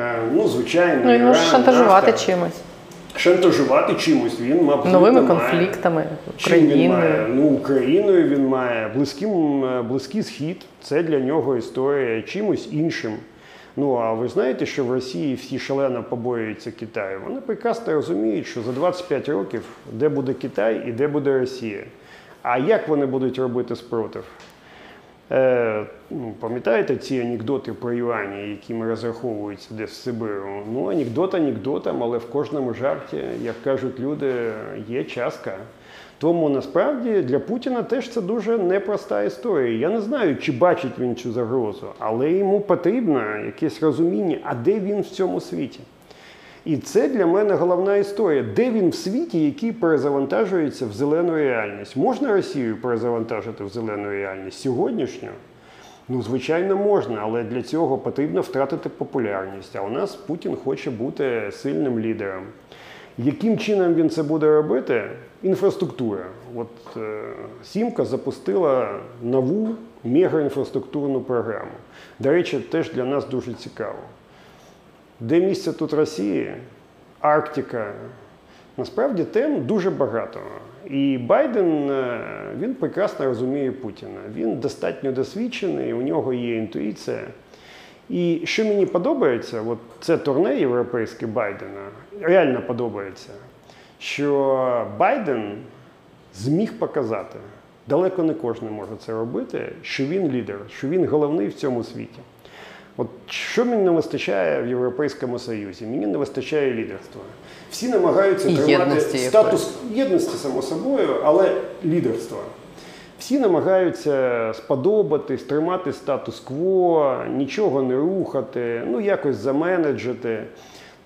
Е, ну, звичайно, Ну, він може шантажувати нафта. чимось. Шантажувати чимось. Він мабуть, Новими має. конфліктами, Чим він має? Україною. Ну, Україною він має, близьким, е, близький схід це для нього історія чимось іншим. Ну а ви знаєте, що в Росії всі шалено побоюються Китаю? Вони прекрасно розуміють, що за 25 років де буде Китай і де буде Росія. А як вони будуть робити спротив? Е, ну, пам'ятаєте ці анекдоти про юані, якими розраховуються десь в Сибиру? Ну, анекдот анекдотом, але в кожному жарті, як кажуть люди, є частка. Тому насправді для Путіна теж це дуже непроста історія. Я не знаю, чи бачить він цю загрозу, але йому потрібно якесь розуміння, а де він в цьому світі. І це для мене головна історія. Де він в світі, який перезавантажується в зелену реальність? Можна Росію перезавантажити в зелену реальність сьогоднішню? Ну, звичайно, можна, але для цього потрібно втратити популярність. А у нас Путін хоче бути сильним лідером. Яким чином він це буде робити? Інфраструктура. От е, Сімка запустила нову мегаінфраструктурну програму. До речі, теж для нас дуже цікаво. Де місце тут Росії? Арктика. Насправді тем дуже багато. І Байден е, він прекрасно розуміє Путіна. Він достатньо досвідчений, у нього є інтуїція. І що мені подобається, от це турне європейське Байдена, реально подобається, що Байден зміг показати, далеко не кожен може це робити, що він лідер, що він головний в цьому світі. От що мені не вистачає в Європейському Союзі? Мені не вистачає лідерства. Всі намагаються І тримати єдності статус єдності, само собою, але лідерства. Всі намагаються сподобатись, тримати статус-кво, нічого не рухати, ну якось заменеджити.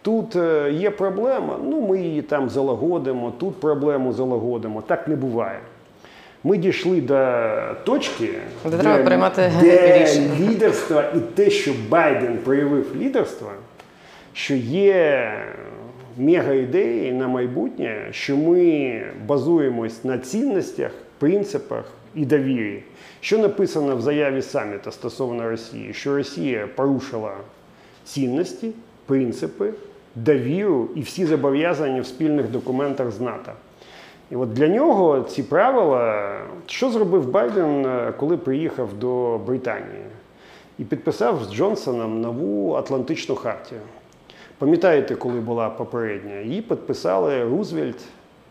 Тут е, є проблема, ну ми її там залагодимо, тут проблему залагодимо. Так не буває. Ми дійшли до точки, Де треба приймати де лідерство і те, що Байден проявив лідерство, що є мега ідеї на майбутнє, що ми базуємось на цінностях, принципах і довірі. Що написано в заяві саміта стосовно Росії, що Росія порушила цінності, принципи, довіру і всі зобов'язання в спільних документах з НАТО. І от для нього ці правила, що зробив Байден, е, коли приїхав до Британії і підписав з Джонсоном нову Атлантичну хартію. Пам'ятаєте, коли була попередня? Її підписали Рузвельт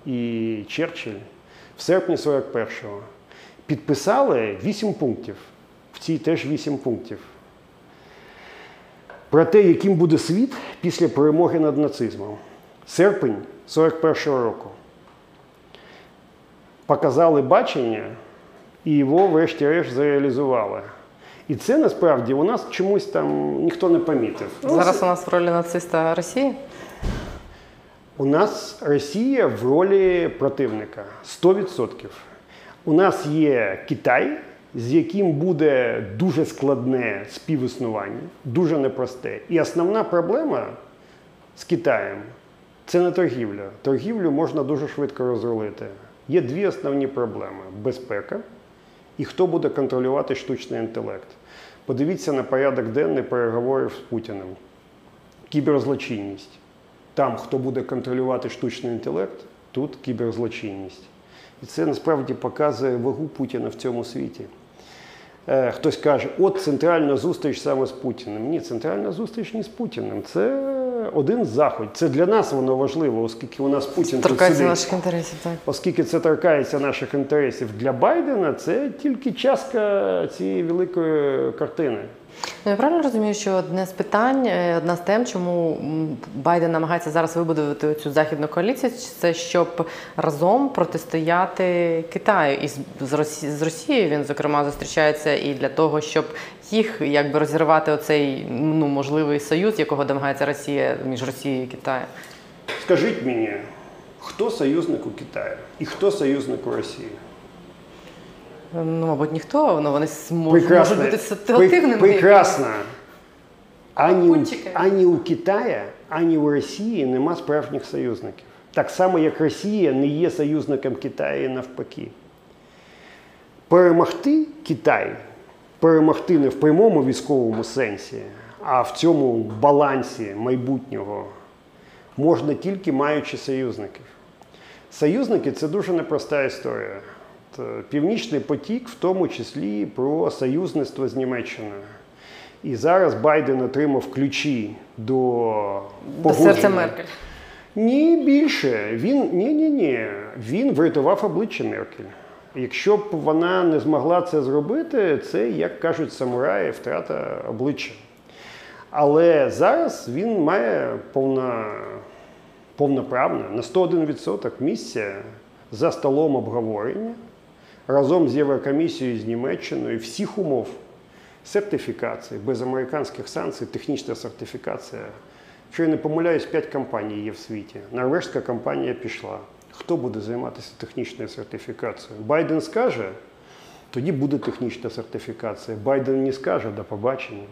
і Черчилль в серпні 41-го. Підписали 8 пунктів. В цій теж 8 пунктів. Про те, яким буде світ після перемоги над нацизмом. Серпень 41-го року показали бачення і його, врешті-решт, зреалізували. І це насправді у нас чомусь там ніхто не помітив. Ну, Зараз у нас в ролі нациста Росії. У нас Росія в ролі противника 100%. У нас є Китай, з яким буде дуже складне співіснування, дуже непросте. І основна проблема з Китаєм це не торгівля. Торгівлю можна дуже швидко розрулити. Є дві основні проблеми: безпека і хто буде контролювати штучний інтелект. Подивіться на порядок денний переговорів з Путіним. Кіберзлочинність. Там, хто буде контролювати штучний інтелект, тут кіберзлочинність. І це насправді показує вагу Путіна в цьому світі. Е, Хтось каже, от центральна зустріч саме з Путіним. Ні, центральна зустріч не з Путіним. Це один заход. Це для нас воно важливо, оскільки у нас Путін тут сидить. наших інтересів. Так. Оскільки це торкається наших інтересів для Байдена, це тільки частка цієї великої картини. Ну, я правильно розумію, що одне з питань, е, одна з тем, чому Байден намагається зараз вибудувати цю західну коаліцію, це щоб разом протистояти Китаю. І з, Росі, з Росією він зокрема зустрічається і для того, щоб їх якби розірвати оцей ну можливий союз, якого домагається Росія між Росією і Китаєм. Скажіть мені, хто союзник у Китаю і хто союзник у Росії? Ну, мабуть, ніхто, але вони с- можуть бути ситуативними. Прекрасно. Ані, у- ані у Китая, ані у Росії нема справжніх союзників. Так само, як Росія не є союзником Китаю навпаки. Перемогти Китай, перемогти не в прямому військовому сенсі, а в цьому балансі майбутнього можна тільки маючи союзників. Союзники це дуже непроста історія. Т- Північний потік, в тому числі про союзництво з Німеччиною. І зараз Байден отримав ключі до До серця. Меркель. Ні, більше. Він ні, ні, ні. Він врятував обличчя Меркель. Якщо б вона не змогла це зробити, це, як кажуть самураї, втрата обличчя. Але зараз він має повна, повноправне на 101% місця за столом обговорення разом з Єврокомісією з Німеччиною всіх умов сертифікації, без американських санкцій, технічна сертифікація. Якщо я не помиляюсь, 5 компаній є в світі. Норвежська компанія пішла. Хто буде займатися технічною сертифікацією? Байден скаже, тоді буде технічна сертифікація. Байден не скаже, до побачення.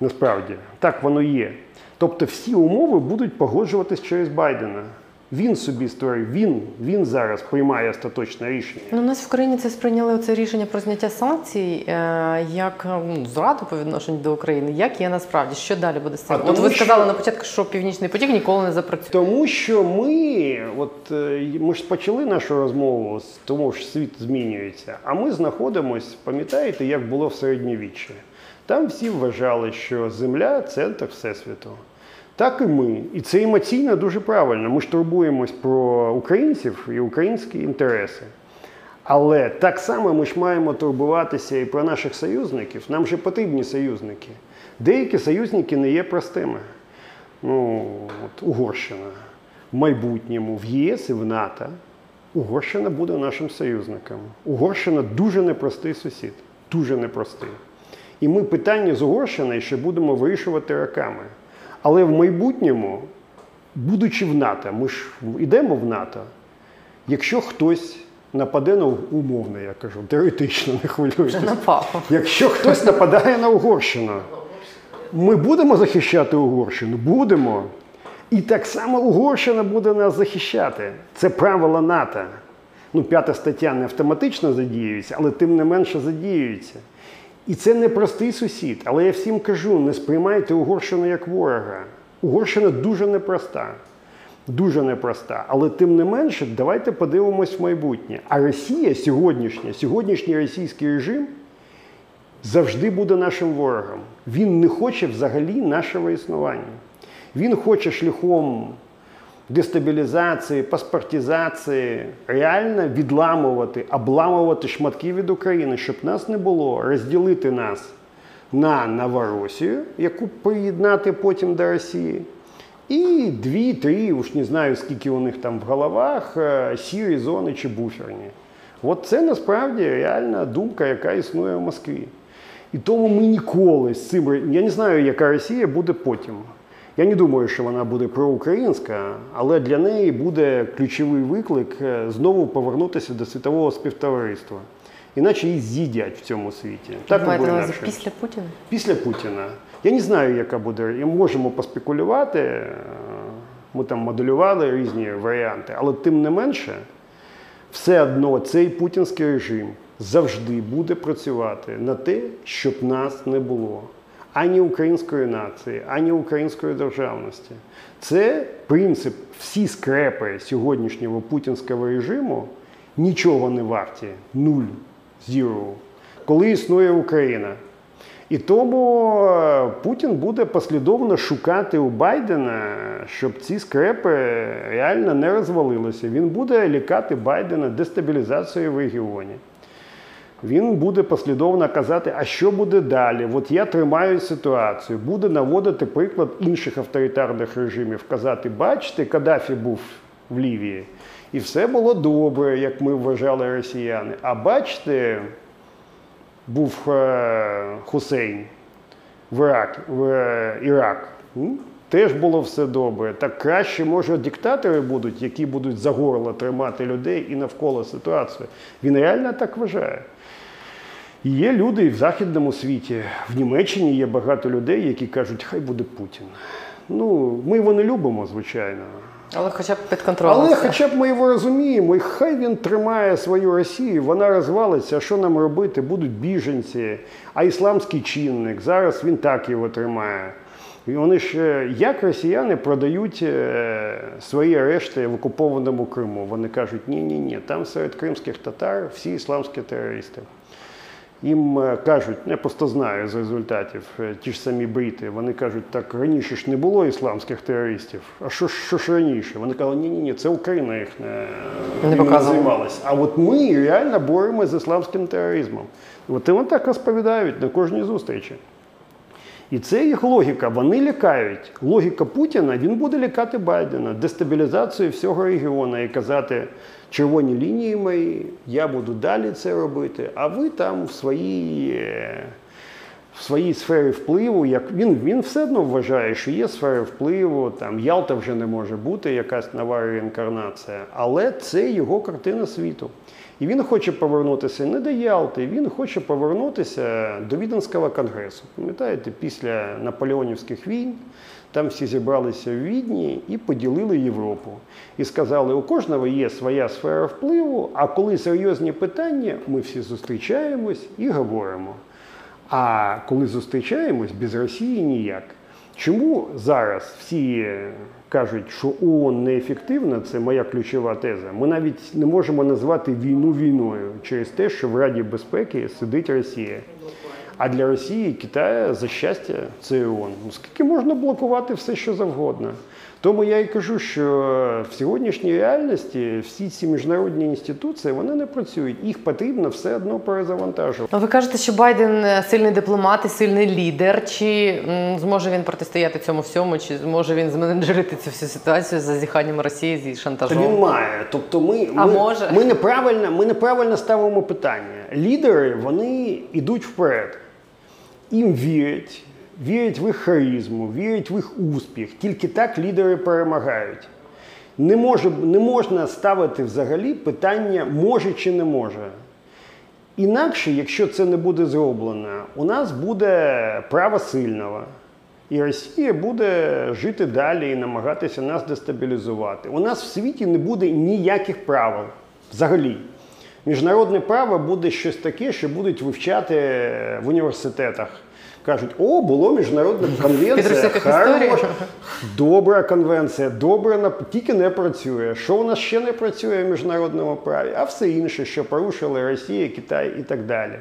Насправді, так воно є. Тобто всі умови будуть погоджуватись через Байдена. Він собі створив, він, він зараз приймає остаточне рішення. Ну, у нас в країні це сприйняли це рішення про зняття санкцій е, як ну, зраду по відношенню до України. Як є насправді? Що далі буде з цим? А От ви що- сказали на початку, що північний потік ніколи не запрацює. Тому що ми, от е, ми ж почали нашу розмову з тому, що світ змінюється, а ми знаходимось, пам'ятаєте, як було в середньовіччі. Там всі вважали, що Земля центр Всесвіту. Так і ми. І це емоційно дуже правильно. Ми ж турбуємось про українців і українські інтереси. Але так само ми ж маємо турбуватися і про наших союзників. Нам же потрібні союзники. Деякі союзники не є простими. Ну, от Угорщина в майбутньому в ЄС і в НАТО. Угорщина буде нашим союзником. Угорщина дуже непростий сусід. Дуже непростий. І ми питання з Угорщиною ще будемо вирішувати роками. Але в майбутньому, будучи в НАТО, ми ж йдемо в НАТО. Якщо хтось нападе на умовно, я кажу, теоретично не хвилюйтесь. Якщо хтось нападає на Угорщину, ми будемо захищати Угорщину? Будемо. І так само Угорщина буде нас захищати. Це правила НАТО. Ну, п'ята стаття не автоматично задіюється, але тим не менше задіюється. І це не простий сусід. Але я всім кажу: не сприймайте Угорщину як ворога. Угорщина дуже непроста. Дуже непроста. Але тим не менше, давайте подивимось в майбутнє. А Росія сьогоднішня, сьогоднішній російський режим завжди буде нашим ворогом. Він не хоче взагалі нашого існування. Він хоче шляхом дестабілізації, паспортизації реально відламувати, обламувати шматки від України, щоб нас не було, розділити нас на Новоросію, яку приєднати потім до Росії. І дві-три, уж не знаю, скільки у них там в головах, е, сірі зони чи буферні. От це насправді реальна думка, яка існує в Москві. І тому ми ніколи з цим. Я не знаю, яка Росія буде потім. Я не думаю, що вона буде проукраїнська, але для неї буде ключовий виклик е, знову повернутися до світового співтовариства. Іначе її з'їдять в цьому світі. Так Маєте на увазі інакше. після Путіна? Після Путіна. Я не знаю, яка буде. І можемо поспекулювати. е, Ми там моделювали різні варіанти, але тим не менше, все одно цей путінський режим завжди буде працювати на те, щоб нас не було. Ані української нації, ані української державності. Це принцип. Всі скрепи сьогоднішнього путінського режиму нічого не варті. Нуль, зіро. Коли існує Україна. І тому е, Путін буде послідовно шукати у Байдена, щоб ці скрепи реально не розвалилися. Він буде лікати Байдена дестабілізацією в регіоні. Він буде послідовно казати, а що буде далі? От я тримаю ситуацію, буде наводити приклад інших авторитарних режимів, казати, бачите, Каддафі був в Лівії, і все було добре, як ми вважали росіяни. А бачите, був е, Хусейн в Ірак, в е, Ірак. Теж було все добре. Так краще, може, диктатори будуть, які будуть за горло тримати людей і навколо ситуацію. Він реально так вважає. І є люди і в західному світі. В Німеччині є багато людей, які кажуть, хай буде Путін. Ну, ми його не любимо, звичайно. Але хоча б під контролем. Але хоча б ми його розуміємо, і хай він тримає свою Росію, вона розвалиться. А що нам робити? Будуть біженці, а ісламський чинник. Зараз він так його тримає. І вони ж як росіяни продають е, свої решти в окупованому Криму. Вони кажуть, ні, ні, ні, там серед кримських татар всі ісламські терористи. Їм е, кажуть, я просто знаю з результатів, е, ті ж самі брити, вони кажуть, так раніше ж не було ісламських терористів. А що, ж- що ж раніше? Вони казали, ні, ні, ні, це Україна їх не, Не показувала. займалася. А от ми реально боремося з ісламським тероризмом. От і вони так розповідають на кожній зустрічі. І це їх логіка. Вони лякають. Логіка Путіна він буде лякати Байдена дестабілізацією всього регіону і казати, червоні лінії мої, я буду далі це робити, а ви там в своїй. е, В своїй сфері впливу, як він, він все одно вважає, що є сфери впливу, там Ялта вже не може бути, якась нова реінкарнація, але це його картина світу. І він хоче повернутися не до Ялти, він хоче повернутися до Віденського конгресу. Пам'ятаєте, після наполеонівських війн там всі зібралися в Відні і поділили Європу. І сказали, у кожного є своя сфера впливу, а коли серйозні питання, ми всі зустрічаємось і говоримо. А коли зустрічаємось, без Росії ніяк. Чому зараз всі кажуть, що ООН неефективна, це моя ключова теза. Ми навіть не можемо назвати війну війною через те, що в Раді безпеки сидить Росія. А для Росії і Китаю за щастя це ООН. Ну, скільки можна блокувати все, що завгодно? Тому я і кажу, що в сьогоднішній реальності всі ці міжнародні інституції вони не працюють. Їх потрібно все одно перезавантажувати. Ну, ви кажете, що Байден е, сильний дипломат і сильний лідер. Чи зможе він протистояти цьому всьому, чи зможе він зменеджерити цю всю ситуацію з зазіханням Росії зі Та шантажом? він має. Тобто ми, А ми, може? ми, неправильно, ми неправильно ставимо питання. Лідери вони йдуть вперед. Їм вірять, вірять в їх харизму, вірять в їх успіх. Тільки так лідери перемагають. Не, може, не можна ставити взагалі питання може чи не може. Інакше, якщо це не буде зроблено, у нас буде право сильного. І Росія буде жити далі і намагатися нас дестабілізувати. У нас в світі не буде ніяких правил взагалі. Міжнародне право буде щось таке, що будуть вивчати в університетах. Кажуть, о, було міжнародна конвенція. Підросяких хорош, історій. Добра конвенція, добре тільки не працює. Що у нас ще не працює в міжнародному праві, а все інше, що порушили Росія, Китай і так далі.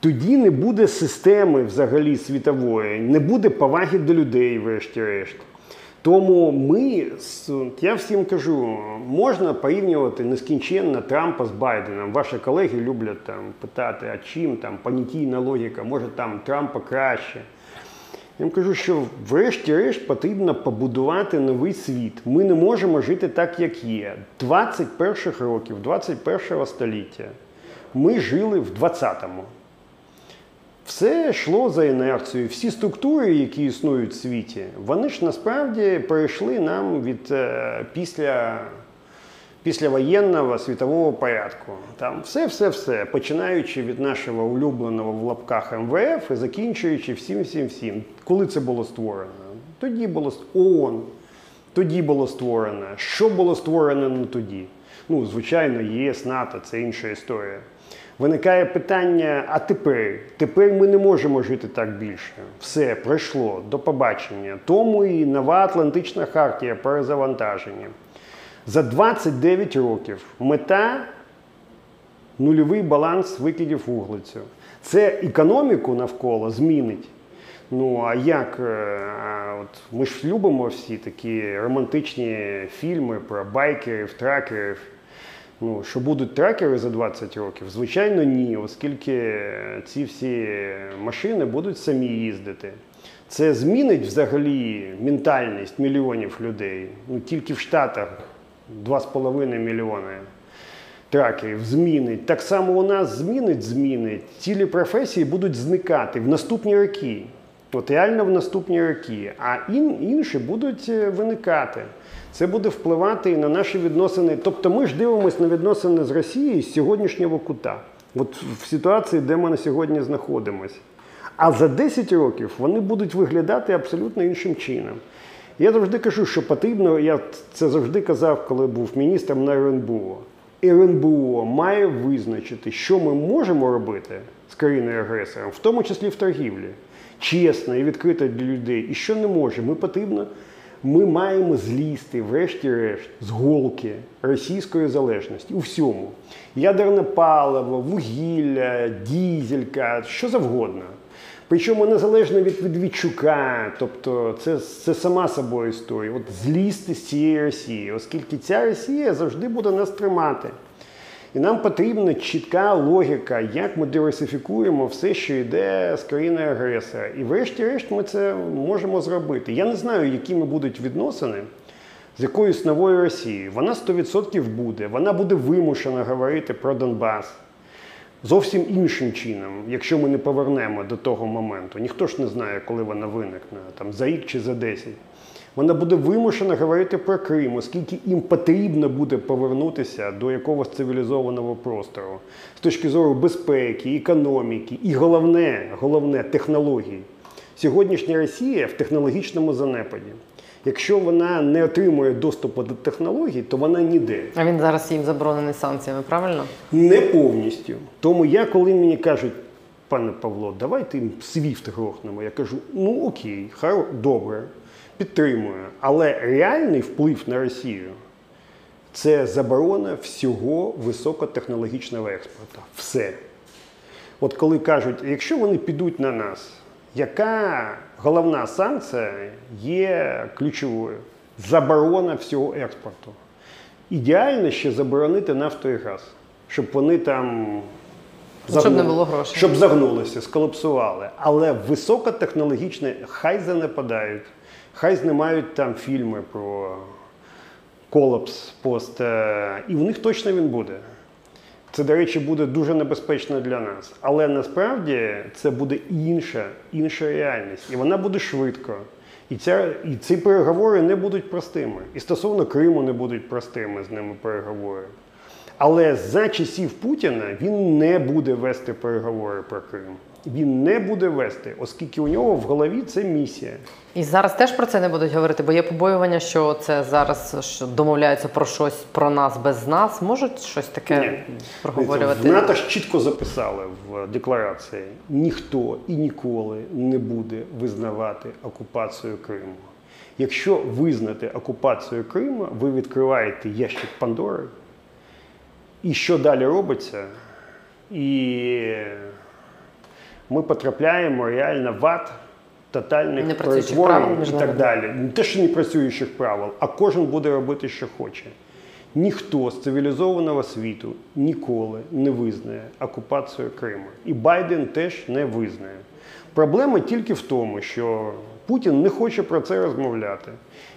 Тоді не буде системи взагалі світової, не буде поваги до людей, врешті-решт. Тому ми, я всім кажу, можна порівнювати нескінченно Трампа з Байденом. Ваші колеги люблять там питати, а чим там понятійна логіка, може там Трампа краще. Я їм кажу, що врешті-решт потрібно побудувати новий світ. Ми не можемо жити так, як є. 21 років, 21 століття. Ми жили в 20-му. Все йшло за інерцією. Всі структури, які існують в світі, вони ж насправді перейшли нам від е, після, післявоєнного світового порядку. Там все, все, все, починаючи від нашого улюбленого в лапках МВФ і закінчуючи всім, всім, всім. Коли це було створено? Тоді було ООН. Тоді було створено. Що було створено не тоді? Ну, звичайно, ЄС, НАТО це інша історія. Виникає питання: а тепер? Тепер ми не можемо жити так більше. Все пройшло до побачення. Тому і нова Атлантична хартія перезавантаження. За 29 років мета нульовий баланс викидів вуглецю. Це економіку навколо змінить. Ну а як? е, От ми ж любимо всі такі романтичні фільми про байкерів, тракерів. Ну, що будуть тракери за 20 років? Звичайно, ні, оскільки ці всі машини будуть самі їздити. Це змінить взагалі ментальність мільйонів людей. Ну, тільки в Штатах 2,5 мільйони тракерів змінить. Так само у нас змінить, змінить. Цілі професії будуть зникати в наступні роки. От реально в наступні роки. А ін, інші будуть е, виникати. Це буде впливати і на наші відносини. Тобто ми ж дивимося на відносини з Росією з сьогоднішнього кута. От в ситуації, де ми на сьогодні знаходимося. А за 10 років вони будуть виглядати абсолютно іншим чином. Я завжди кажу, що потрібно, я це завжди казав, коли був міністром на РНБО. РНБО має визначити, що ми можемо робити з країною-агресором, в тому числі в торгівлі, чесно і відкрито для людей, і що не може. Ми потрібно, ми маємо злізти, врешті-решт, з голки російської залежності у всьому. Ядерне паливо, вугілля, дізелька, що завгодно. Причому незалежно від Відвідчука, тобто це, це сама собою історія. От злізти з цієї Росії, оскільки ця Росія завжди буде нас тримати. І нам потрібна чітка логіка, як ми диверсифікуємо все, що йде з країни агресора. І врешті-решт ми це можемо зробити. Я не знаю, якими будуть відносини з якоюсь новою Росією. Вона 100% буде. Вона буде вимушена говорити про Донбас зовсім іншим чином, якщо ми не повернемо до того моменту. Ніхто ж не знає, коли вона виникне, там за рік чи за 10. Вона буде вимушена говорити про Крим, оскільки їм потрібно буде повернутися до якогось цивілізованого простору з точки зору безпеки, економіки і головне, головне технологій. Сьогоднішня Росія в технологічному занепаді. Якщо вона не отримує доступу до технологій, то вона ніде. А він зараз їм заборонений санкціями, правильно? Не повністю. Тому я, коли мені кажуть, пане Павло, давайте їм свіфт грохнемо, я кажу, ну окей, хоро, добре, підтримую. Але реальний вплив на Росію це заборона всього високотехнологічного експорту. Все. От коли кажуть, якщо вони підуть на нас, яка головна санкція є ключовою? Заборона всього експорту. Ідеально ще заборонити нафту і газ, щоб вони там Ну, щоб не було грошей. щоб загнулися, сколапсували. Але високотехнологічне хай занепадають, хай знімають там фільми про колапс пост, е, і в них точно він буде. Це, до речі, буде дуже небезпечно для нас. Але насправді це буде інша, інша реальність. І вона буде швидко. І, ця, і ці переговори не будуть простими. І стосовно Криму не будуть простими з ними переговори. Але за часів Путіна він не буде вести переговори про Крим. Він не буде вести, оскільки у нього в голові це місія. І зараз теж про це не будуть говорити, бо є побоювання, що це зараз що домовляються про щось про нас без нас. Можуть щось таке Ні. проговорювати? В НАТО ж чітко записали в декларації: ніхто і ніколи не буде визнавати окупацію Криму. Якщо визнати окупацію Криму, ви відкриваєте ящик Пандори. І що далі робиться? І ми потрапляємо реально в ад тотальних перетворень і так далі. Не те, що не працюючих правил, а кожен буде робити, що хоче. Ніхто з цивілізованого світу ніколи не визнає окупацію Криму. І Байден теж не визнає. Проблема тільки в тому, що Путін не хоче про це розмовляти.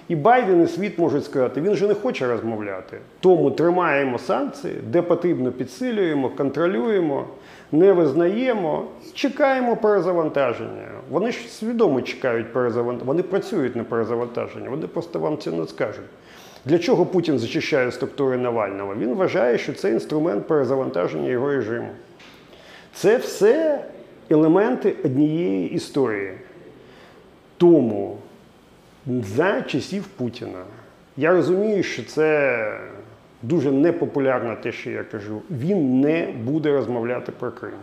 І Байден і світ можуть сказати, він же не хоче розмовляти. Тому тримаємо санкції, де потрібно підсилюємо, контролюємо, не визнаємо і чекаємо перезавантаження. Вони ж свідомо чекають перезавантаження. Вони працюють на перезавантаження, вони просто вам це не скажуть. Для чого Путін зачищає структури Навального? Він вважає, що це інструмент перезавантаження його режиму. Це все елементи однієї історії. Тому за часів Путіна я розумію, що це дуже непопулярно те, що я кажу. Він не буде розмовляти про Крим.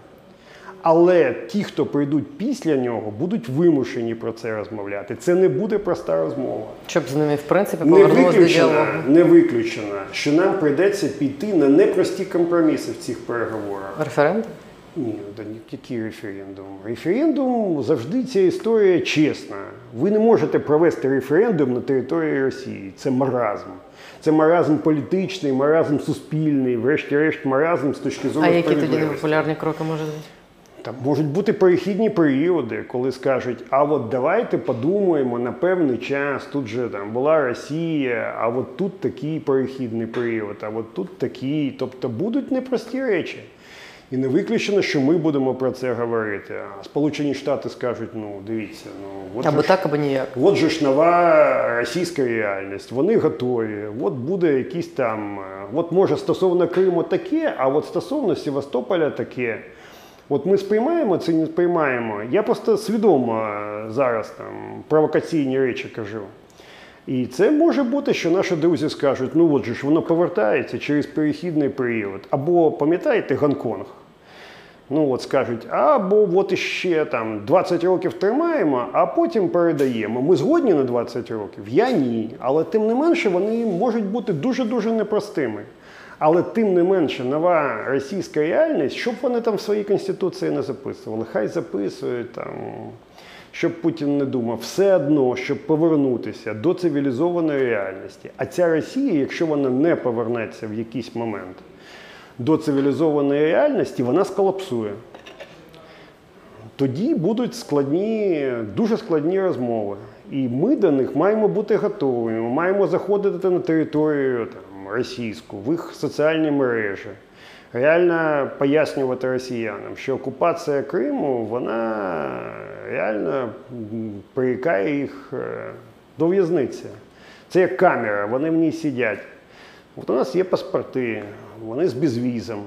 Але ті, хто прийдуть після нього, будуть вимушені про це розмовляти. Це не буде проста розмова. Щоб з ними в принципі Не повернулися до діалогу. не виключено, що нам прийдеться піти на непрості компроміси в цих переговорах. Референдум? Ні, да ні, який референдум? Референдум завжди ця історія чесна. Ви не можете провести референдум на території Росії. Це маразм. Це маразм політичний, маразм суспільний, врешті-решт, маразм з точки зору А які тоді непопулярні кроки можуть бути? Там можуть бути перехідні періоди, коли скажуть, а от давайте подумаємо на певний час. Тут же там була Росія, а от тут такий перехідний період, а от тут такий. Тобто будуть непрості речі. І не виключено, що ми будемо про це говорити. А Сполучені Штати скажуть: ну дивіться, ну от Або ж- так, або ніяк. От же ж нова російська реальність, вони готові. От буде якісь там, е, от може стосовно Криму таке, а от стосовно Севастополя таке. От ми сприймаємо це, не сприймаємо. Я просто свідомо е, зараз там провокаційні речі кажу. І це може бути, що наші друзі скажуть, ну от же ж воно повертається через перехідний період. Або пам'ятаєте Гонконг? Ну от скажуть, або от іще там 20 років тримаємо, а потім передаємо. Ми згодні на 20 років? Я ні. Але тим не менше вони можуть бути дуже-дуже непростими. Але тим не менше нова російська реальність, щоб вони там в своїй конституції не записували, хай записують там. Щоб Путін не думав, все одно, щоб повернутися до цивілізованої реальності. А ця Росія, якщо вона не повернеться в якийсь момент до цивілізованої реальності, вона сколапсує. Тоді будуть складні, дуже складні розмови. І ми до них маємо бути готовими. Ми маємо заходити на територію там, російську, в їх соціальні мережі, реально пояснювати росіянам, що окупація Криму вона реально прирікає їх е, до в'язниці. Це як камера, вони в ній сидять. От у нас є паспорти, вони з безвізом.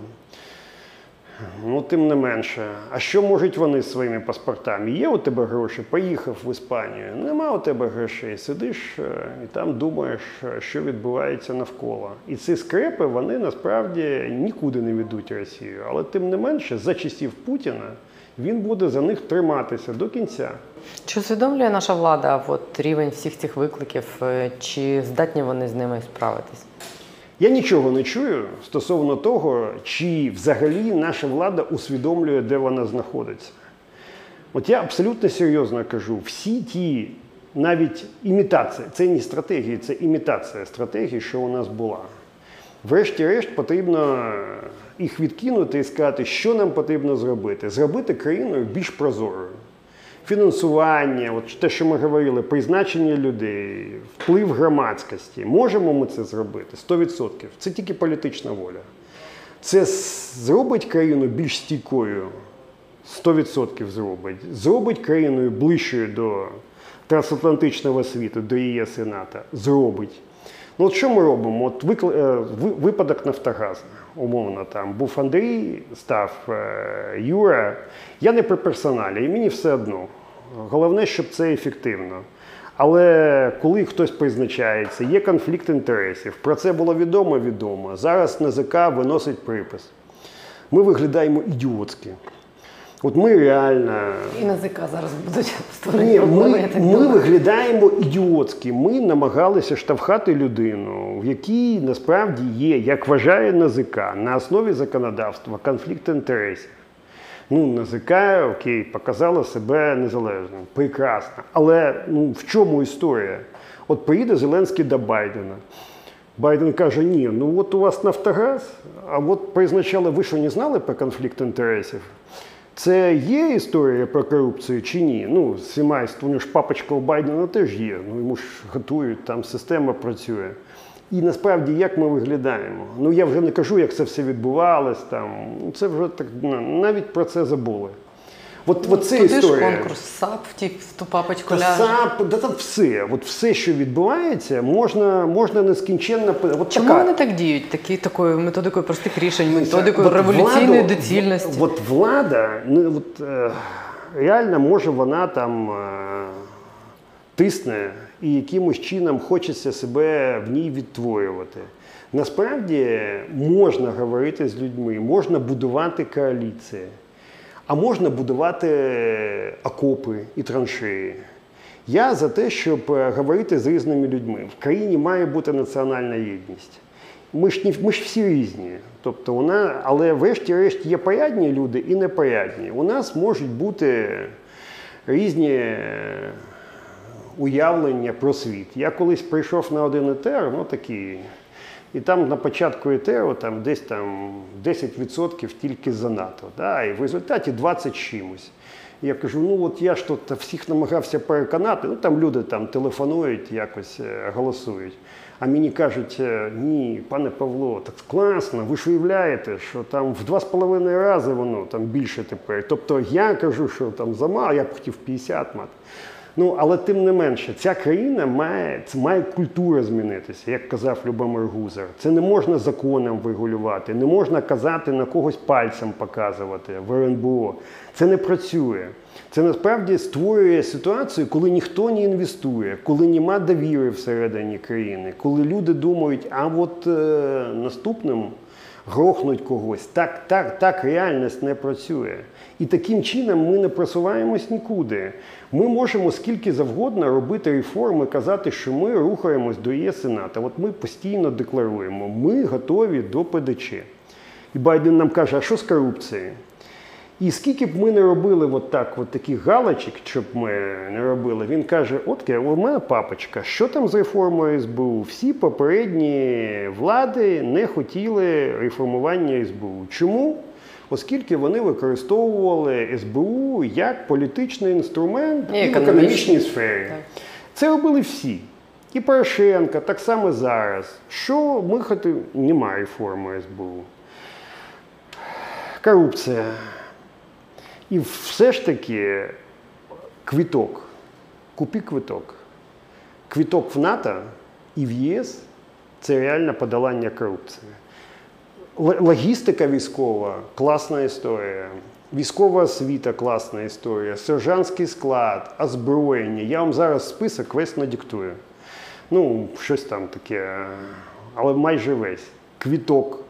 Ну, тим не менше. А що можуть вони з своїми паспортами? Є у тебе гроші, поїхав в Іспанію. Нема у тебе грошей. Сидиш е, і там думаєш, е, що відбувається навколо. І ці скрепи вони насправді нікуди не ведуть Росію. Але тим не менше, за часів Путіна він буде за них триматися до кінця. Чи усвідомлює наша влада от, рівень всіх цих викликів, е, чи здатні вони з ними справитись? Я нічого не чую стосовно того, чи взагалі наша влада усвідомлює, де вона знаходиться. От я абсолютно серйозно кажу, всі ті, навіть імітація, це не стратегії, це імітація стратегії, що у нас була. Врешті-решт потрібно їх відкинути і сказати, що нам потрібно зробити. Зробити країною більш прозорою. Фінансування, от те, що ми говорили, призначення людей, вплив громадськості. Можемо ми це зробити 100%. Це тільки політична воля. Це зробить країну більш стійкою, 100% зробить. Зробить країною ближчою до трансатлантичного світу, до ЄС і НАТО. Зробить. Ну от що ми робимо? От викл... е, випадок Нафтогазу, умовно, там був Андрій, став е, Юра. Я не при персоналі, і мені все одно. Головне, щоб це ефективно. Але коли хтось призначається, є конфлікт інтересів. Про це було відомо відомо. Зараз НЗК виносить припис. Ми виглядаємо ідіотськи. От ми реально І НАЗК зараз будуть створені ні, ми, ми виглядаємо ідіотськи. Ми намагалися штовхати людину, в якій насправді є, як вважає НАЗК, на основі законодавства конфлікт інтересів. Ну, НАЗК, окей, показала себе незалежним. Прекрасно. Але ну, в чому історія? От приїде Зеленський до Байдена. Байден каже: ні, ну от у вас Нафтогаз, а от призначали, ви що не знали про конфлікт інтересів? Це є історія про корупцію чи ні? Ну, з у нього ж папочка у Байдена теж є. Ну йому ж готують, там система працює. І насправді як ми виглядаємо? Ну я вже не кажу, як це все відбувалось. Там ну, це вже так ну, навіть про це забули. От, от це Туди ж конкурс САП втік в ту папочку ляже. сап, да там все. От все, що відбувається, можна, можна нескінченно. От Чому така- вони так діють? Такі, такою методикою простих рішень, методикою от революційної владу- доцільності. От влада, ну, от, е, реально може вона там е, тисне і якимось чином хочеться себе в ній відтворювати. Насправді можна говорити з людьми, можна будувати коаліції, а можна будувати окопи і траншеї. Я за те, щоб е, говорити з різними людьми. В країні має бути національна єдність. Ми ж, ми ж всі різні. Тобто вона, але врешті-решт є порядні люди і непорядні. У нас можуть бути різні е, уявлення про світ. Я колись прийшов на один етер, ну такий, і там на початку етеру там десь там 10% тільки за НАТО. Да? І в результаті 20 чимось. Я кажу, ну от я ж тут всіх намагався переконати, ну там люди там телефонують, якось е, голосують. А мені кажуть, е, ні, пане Павло, так класно, ви ж уявляєте, що там в два з половиною рази воно там більше тепер. Тобто я кажу, що там замало, я б хотів 50 мати. Ну, але тим не менше, ця країна має, має культура змінитися, як казав Любомир Гузар. Це не можна законом врегулювати, не можна казати на когось пальцем показувати в РНБО. Це не працює. Це насправді створює ситуацію, коли ніхто не інвестує, коли нема довіри всередині країни, коли люди думають, а от е, наступним грохнуть когось. Так, так, так реальність не працює. І таким чином ми не просуваємось нікуди. Ми можемо скільки завгодно робити реформи, казати, що ми рухаємось до ЄС НАТО. От ми постійно декларуємо, ми готові до ПДЧ. І Байден нам каже, а що з корупцією? І скільки б ми не робили от так, от таких галочок, щоб ми не робили, він каже: от у мене папочка, що там з реформою СБУ? Всі попередні влади не хотіли реформування СБУ. Чому? Оскільки вони використовували СБУ як політичний інструмент І і в економічній сфері. Це робили всі. І Порошенко, так само зараз. Що ми хотіли? Немає реформи СБУ. Корупція. І все ж таки квіток. Купі квиток. Квіток в НАТО і в ЄС це реальне подолання корупції. Логістика військова класна історія. Військова освіта класна історія, сержантський склад, озброєння. Я вам зараз список весь надиктую. Ну, щось там таке, але майже весь. Квіток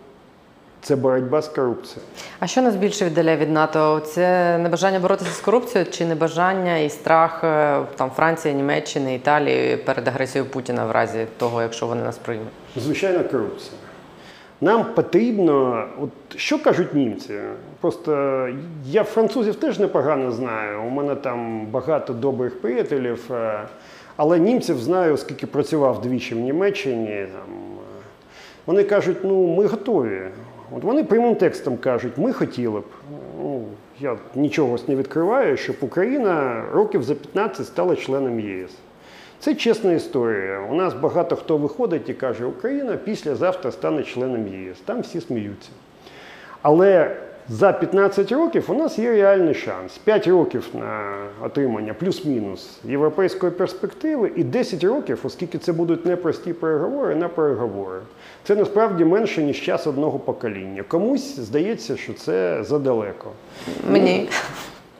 це боротьба з корупцією. А що нас більше віддаляє від НАТО? Це небажання боротися з корупцією чи небажання і страх е, там Франції, Німеччини, Італії перед агресією Путіна в разі того, якщо вони нас приймуть? Звичайно, корупція. Нам потрібно, от що кажуть німці? Просто я французів теж непогано знаю. У мене там багато добрих приятелів, е, але німців знаю, оскільки працював двічі в Німеччині. Там, е, вони кажуть, ну ми готові. От вони прямим текстом кажуть, ми хотіли б. Ну, я нічого не відкриваю, щоб Україна років за 15 стала членом ЄС. Це чесна історія. У нас багато хто виходить і каже, Україна післязавтра стане членом ЄС. Там всі сміються. Але за 15 років у нас є реальний шанс. 5 років на отримання плюс-мінус європейської перспективи і 10 років, оскільки це будуть непрості переговори, на переговори. Це насправді менше, ніж час одного покоління. Комусь здається, що це задалеко. Мені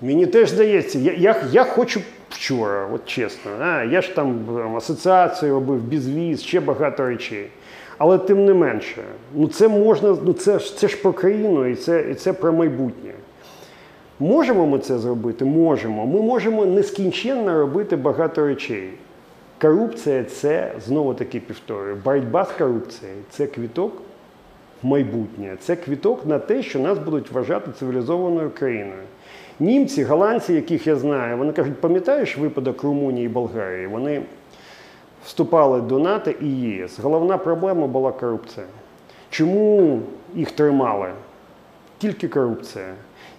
Мені теж здається, я, я, я хочу вчора, от чесно. А, я ж там асоціацію робив, безвіз, ще багато речей. Але тим не менше, ну це можна, ну це ж це ж про країну і це, і це про майбутнє. Можемо ми це зробити? Можемо. Ми можемо нескінченно робити багато речей. Корупція це знову таки повторюю, боротьба з корупцією це квіток в майбутнє. Це квіток на те, що нас будуть вважати цивілізованою країною. Німці, голландці, яких я знаю, вони кажуть, пам'ятаєш випадок Румунії і Болгарії? Вони вступали до НАТО і ЄС. Головна проблема була корупція. Чому їх тримали? Тільки корупція.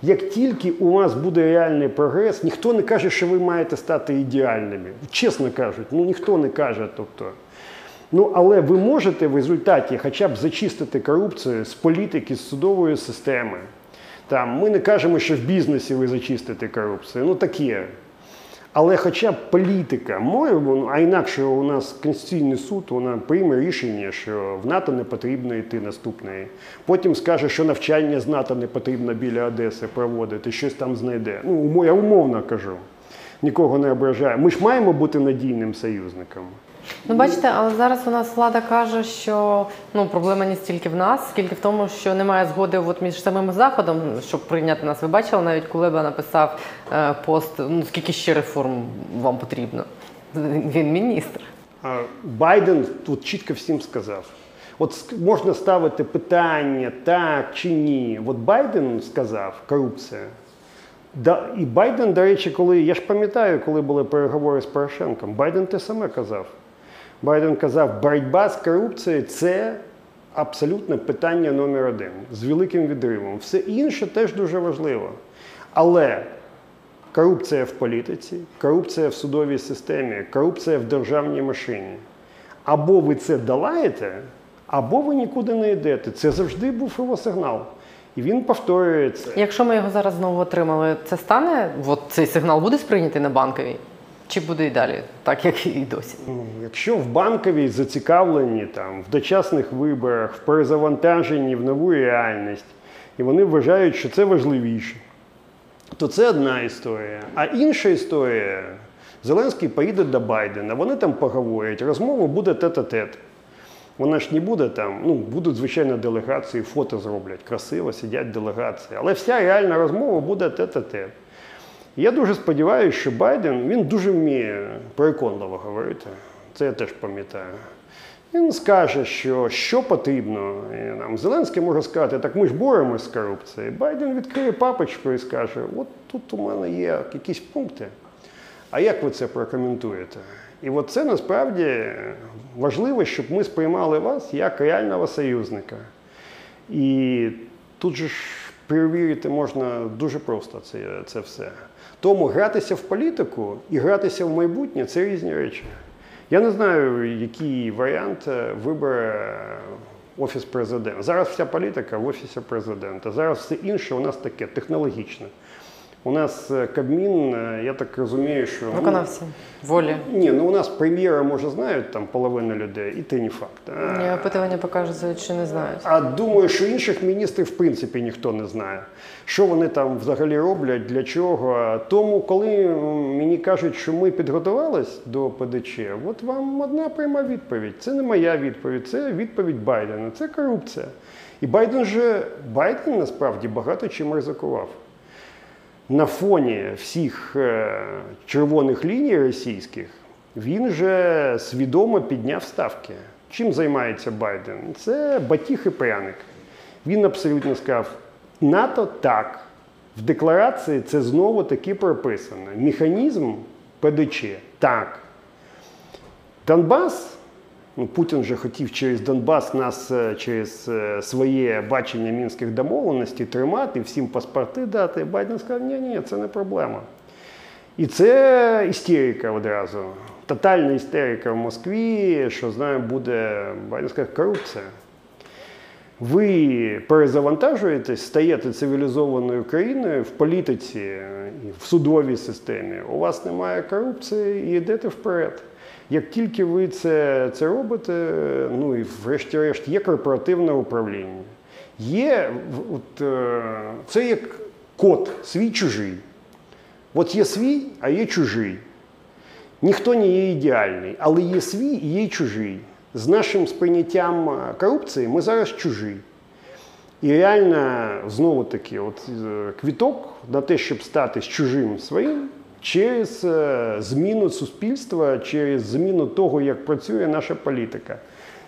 Як тільки у вас буде реальний прогрес, ніхто не каже, що ви маєте стати ідеальними. Чесно кажуть, ну ніхто не каже. Тобто. Ну, але ви можете в результаті хоча б зачистити корупцію з політики, з судової системи. Там, ми не кажемо, що в бізнесі ви зачистите корупцію. Ну таке. Але хоча б політика ну, а інакше у нас Конституційний суд вона прийме рішення, що в НАТО не потрібно йти наступної. Потім скаже, що навчання з НАТО не потрібно біля Одеси проводити, щось там знайде. Ну, я умовно кажу. Нікого не ображаю. Ми ж маємо бути надійним союзником. Ну бачите, але зараз у нас влада каже, що ну проблема не стільки в нас, скільки в тому, що немає згоди от між самим заходом, щоб прийняти нас. Ви бачили, навіть Кулеба написав е, пост. Ну скільки ще реформ вам потрібно? Він міністр. Байден тут чітко всім сказав. От можна ставити питання, так чи ні. От Байден сказав корупція. Да, і Байден, до речі, коли я ж пам'ятаю, коли були переговори з Порошенком, Байден те саме казав. Байден казав, боротьба з корупцією це абсолютно питання номер один з великим відривом. Все інше теж дуже важливо. Але корупція в політиці, корупція в судовій системі, корупція в державній машині. Або ви це долаєте, або ви нікуди не йдете. Це завжди був його сигнал. І він повторюється. Якщо ми його зараз знову отримали, це стане? От цей сигнал буде сприйнятий на банковій? Чи буде і далі, так як і досі? Ну, Якщо в банковій зацікавлені там, в дочасних виборах, в перезавантаженні в нову реальність, і вони вважають, що це важливіше, то це одна історія. А інша історія, Зеленський поїде до Байдена, вони там поговорять, розмова буде тет-а-тет. Вона ж не буде там, ну, будуть, звичайно, делегації, фото зроблять, красиво сидять делегації. Але вся реальна розмова буде тет-а-тет. Я дуже сподіваюся, що Байден він дуже вміє переконливо говорити. Це я теж пам'ятаю. Він скаже, що що потрібно. І нам Зеленський може сказати, так ми ж боремось з корупцією. Байден відкриє папочку і скаже, от тут у мене є якісь пункти. А як ви це прокоментуєте? І от це насправді важливо, щоб ми сприймали вас як реального союзника. І тут же ж перевірити можна дуже просто це, це все. Тому гратися в політику і гратися в майбутнє це різні речі. Я не знаю, який варіант е, вибере Офіс президента. Зараз вся політика в Офісі президента. Зараз все інше у нас таке технологічне. У нас е, Кабмін, е, я так розумію, що ну, Виконавці волі. ні, ну у нас прем'єра, може, знають там половина людей, і те не факт. А, Ні, Опитування показують, що не знають. а думаю, що інших міністрів в принципі ніхто не знає. Що вони там взагалі роблять, для чого. Тому, коли мені кажуть, що ми підготувались до ПДЧ, от вам одна пряма відповідь. Це не моя відповідь, це відповідь Байдена. Це корупція. І Байден же Байден насправді багато чим ризикував. На фоні всіх е, червоних ліній російських він же свідомо підняв ставки. Чим займається Байден? Це батіг і пряник. Він абсолютно сказав: НАТО так. В декларації це знову таки прописано. Механізм ПДЧ так. Донбас, ну Путін же хотів через Донбас нас е, через е, своє бачення мінських домовленостей тримати, всім паспорти дати. Байден сказав, ні, ні, це не проблема. І це істерика одразу. Тотальна істерика в Москві, що знаю, буде Байден корупція. Ви перезавантажуєтесь, стаєте цивілізованою країною в політиці в судовій системі. У вас немає корупції і йдете вперед. Як тільки ви це, це робите, ну і врешті-решт є корпоративне управління. Є от, е, це як код свій чужий. От є свій, а є чужий. Ніхто не є ідеальний, але є свій і є чужий. З нашим сприйняттям е, корупції ми зараз чужі. І реально, знову таки, от е, квіток на те, щоб стати з чужим своїм, через е, зміну суспільства, через зміну того, як працює наша політика.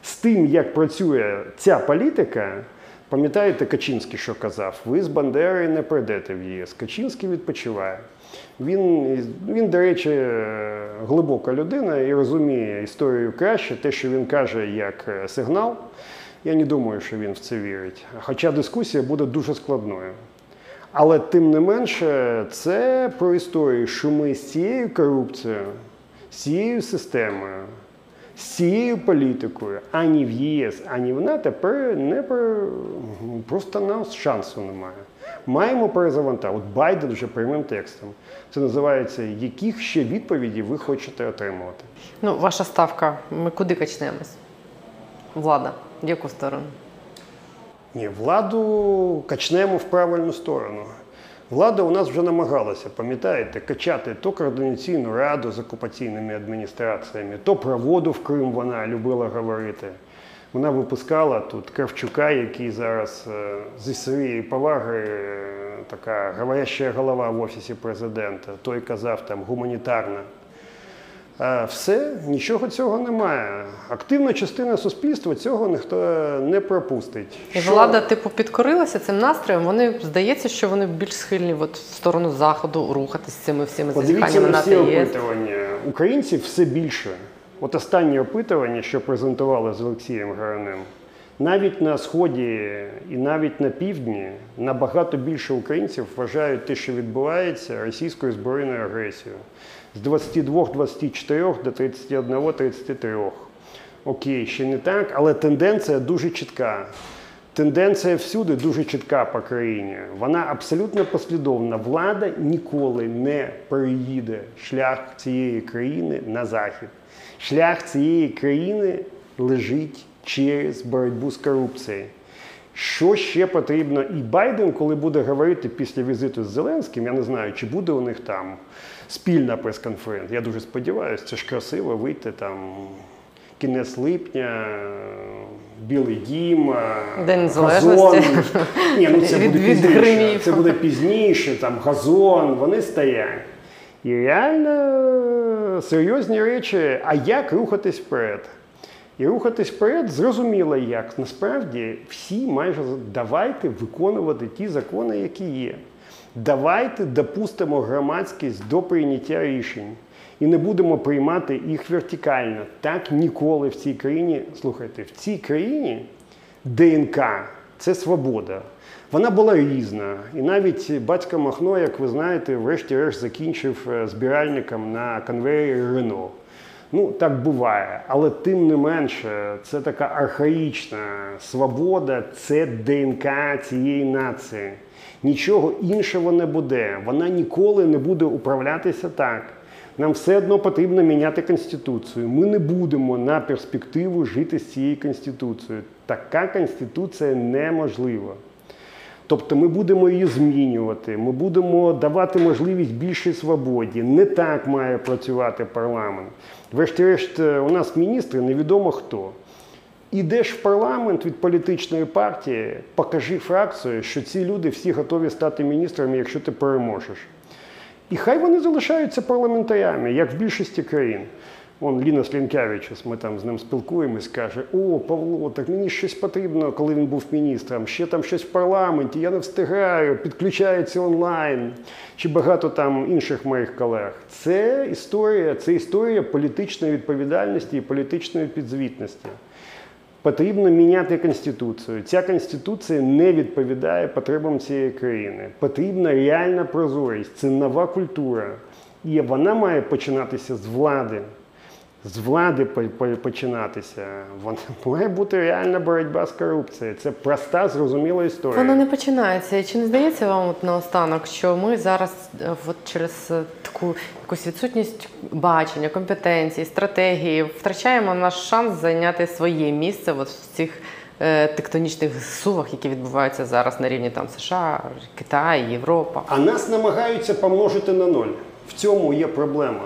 З тим, як працює ця політика, пам'ятаєте Качинський, що казав, ви з Бандери не прийдете в ЄС. Качинський відпочиває. Він, він, до речі, глибока людина і розуміє історію краще. Те, що він каже як е, сигнал, я не думаю, що він в це вірить. Хоча дискусія буде дуже складною. Але тим не менше, це про історію, що ми з цією корупцією, з цією системою, з цією політикою, ані в ЄС, ані в НАТО не пер- просто нас шансу немає. Маємо перезавантажити. От Байден вже прямим текстом. Це називається яких ще відповіді ви хочете отримувати. Ну, ваша ставка. Ми куди качнемось? Влада. В яку сторону? Ні, владу качнемо в правильну сторону. Влада у нас вже намагалася, пам'ятаєте, качати то координаційну раду з окупаційними адміністраціями, то про воду в Крим вона любила говорити. Вона випускала тут Кравчука, який зараз е, зі своєї поваги е, така говоряща голова в офісі президента. Той казав там гуманітарна. А все, нічого цього немає. Активна частина суспільства цього ніхто не пропустить. І Що- влада, типу, підкорилася цим настроєм. Вони здається, що вони більш схильні от, в сторону заходу рухатись цими всіми зазіханнями на всі опитування. Українців все більше. От останнє опитування, що презентували з Олексієм Гранем, навіть на сході і навіть на півдні набагато більше українців вважають те, що відбувається російською збройною агресією. З 22-24 до 31-33. Окей, ще не так, але тенденція дуже чітка. Тенденція всюди дуже чітка по країні. Вона абсолютно послідовна. Влада ніколи не переїде шлях цієї країни на захід. Шлях цієї країни лежить через боротьбу з корупцією. Що ще потрібно? І Байден, коли буде говорити після візиту з Зеленським, я не знаю, чи буде у них там спільна прес-конференція. Я дуже сподіваюся, це ж красиво вийти там кінець липня, Білий дім, е, День газон. Ні, ну це буде пізніше. Це буде пізніше, там газон, вони стоять. І реально е, серйозні речі, а як рухатись вперед? І рухатись вперед зрозуміло як. Насправді всі майже давайте виконувати ті закони, які є. Давайте допустимо громадськість до прийняття рішень і не будемо приймати їх вертикально. Так ніколи в цій країні. Слухайте, в цій країні ДНК це свобода. Вона була різна. І навіть батько Махно, як ви знаєте, врешті-решт закінчив е, збиральником на конвеєрі Рено. Ну, так буває. Але тим не менше, це така архаїчна свобода, це ДНК цієї нації. Нічого іншого не буде. Вона ніколи не буде управлятися так. Нам все одно потрібно міняти конституцію. Ми не будемо на перспективу жити з цією конституцією. Така конституція неможлива. Тобто ми будемо її змінювати, ми будемо давати можливість більшій свободі. Не так має працювати парламент. Врешті-решт, е, у нас міністри невідомо хто. Ідеш в парламент від політичної партії, покажи фракцію, що ці люди всі готові стати міністрами, якщо ти переможеш. І хай вони залишаються парламентарями, як в більшості країн. Вон Ліна Слінкевичус, ми там з ним спілкуємось, каже: О, Павло, так мені щось потрібно, коли він був міністром. Ще там щось в парламенті, я не встигаю, підключається онлайн. Чи багато там інших моїх колег. Це історія, це історія політичної відповідальності і політичної підзвітності. Потрібно міняти конституцію. Ця конституція не відповідає потребам цієї країни. Потрібна реальна прозорість. Це нова культура. І вона має починатися з влади. З влади по- по- починатися. Вона має бути реальна боротьба з корупцією. Це проста, зрозуміла історія. Воно не починається. Чи не здається вам от наостанок, що ми зараз е, от через е, таку якусь відсутність бачення, компетенції, стратегії втрачаємо наш шанс зайняти своє місце от в цих е, тектонічних зсувах, які відбуваються зараз на рівні там США, Китай, Європа? А нас намагаються помножити на ноль. В цьому є проблема.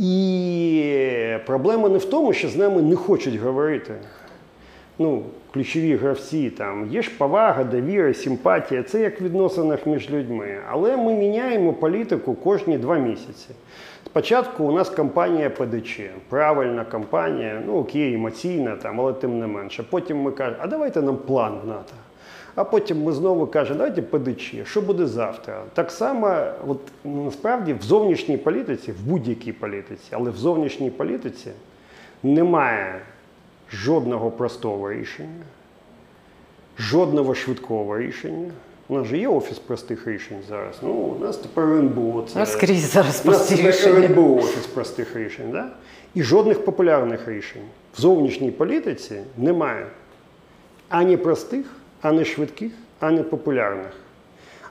І проблема не в тому, що з нами не хочуть говорити. Ну, ключові гравці там є ж повага, довіра, симпатія. Це як в відносинах між людьми. Але ми міняємо політику кожні два місяці. Спочатку у нас кампанія ПДЧ, правильна кампанія, ну окей, емоційна, там, але тим не менше. Потім ми кажемо, а давайте нам план в НАТО. А потім ми знову кажемо, давайте ПДЧ, що буде завтра. Так само, от насправді в зовнішній політиці, в будь-якій політиці, але в зовнішній політиці немає жодного простого рішення, жодного швидкого рішення. У нас же є офіс простих рішень зараз. Ну, у нас тепер РНБО. Це Ну, скрізь зараз у нас прості тепер. РНБО офіс простих рішень. Да? І жодних популярних рішень. В зовнішній політиці немає ані простих, ані швидких, ані популярних.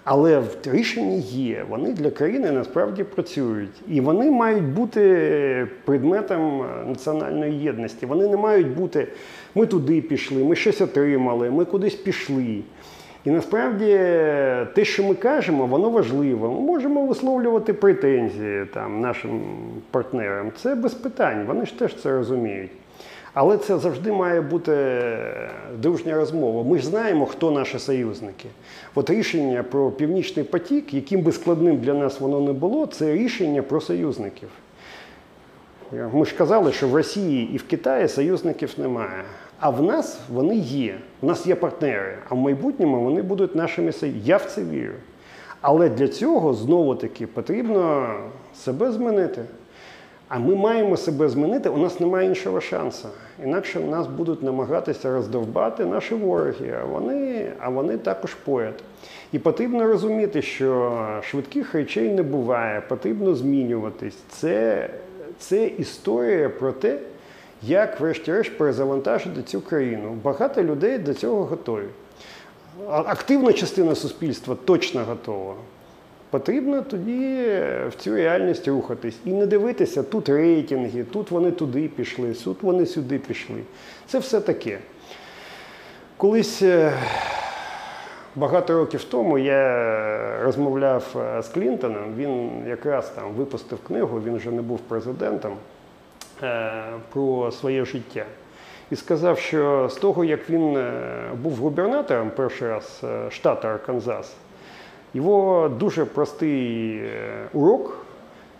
Але в- рішення є, вони для країни насправді працюють. І вони мають бути предметом національної єдності. Вони не мають бути, ми туди пішли, ми щось отримали, ми кудись пішли. І насправді те, що ми кажемо, воно важливо. Ми можемо висловлювати претензії там, нашим партнерам. Це без питань, вони ж теж це розуміють. Але це завжди має бути дружня розмова. Ми ж знаємо, хто наші союзники. От рішення про північний потік, яким би складним для нас воно не було, це рішення про союзників. Ми ж казали, що в Росії і в Китаї союзників немає. А в нас вони є. У нас є партнери. А в майбутньому вони будуть нашими союзниками. Я в це вірю. Але для цього знову таки потрібно себе змінити. А ми маємо себе змінити, у нас немає іншого шансу. Інакше нас будуть намагатися роздовбати наші вороги, а вони, а вони також поряд. І потрібно розуміти, що швидких речей не буває, потрібно змінюватись. Це, це історія про те, як, врешті-решт, перезавантажити цю країну. Багато людей до цього готові. Активна частина суспільства точно готова. Потрібно тоді в цю реальність рухатись і не дивитися тут рейтинги, тут вони туди пішли, тут вони сюди пішли. Це все таке. Колись е, багато років тому я розмовляв е, з Клінтоном. Він якраз там випустив книгу, він вже не був президентом е, про своє життя. І сказав, що з того, як він був губернатором перший раз штату Арканзас, його дуже простий е, урок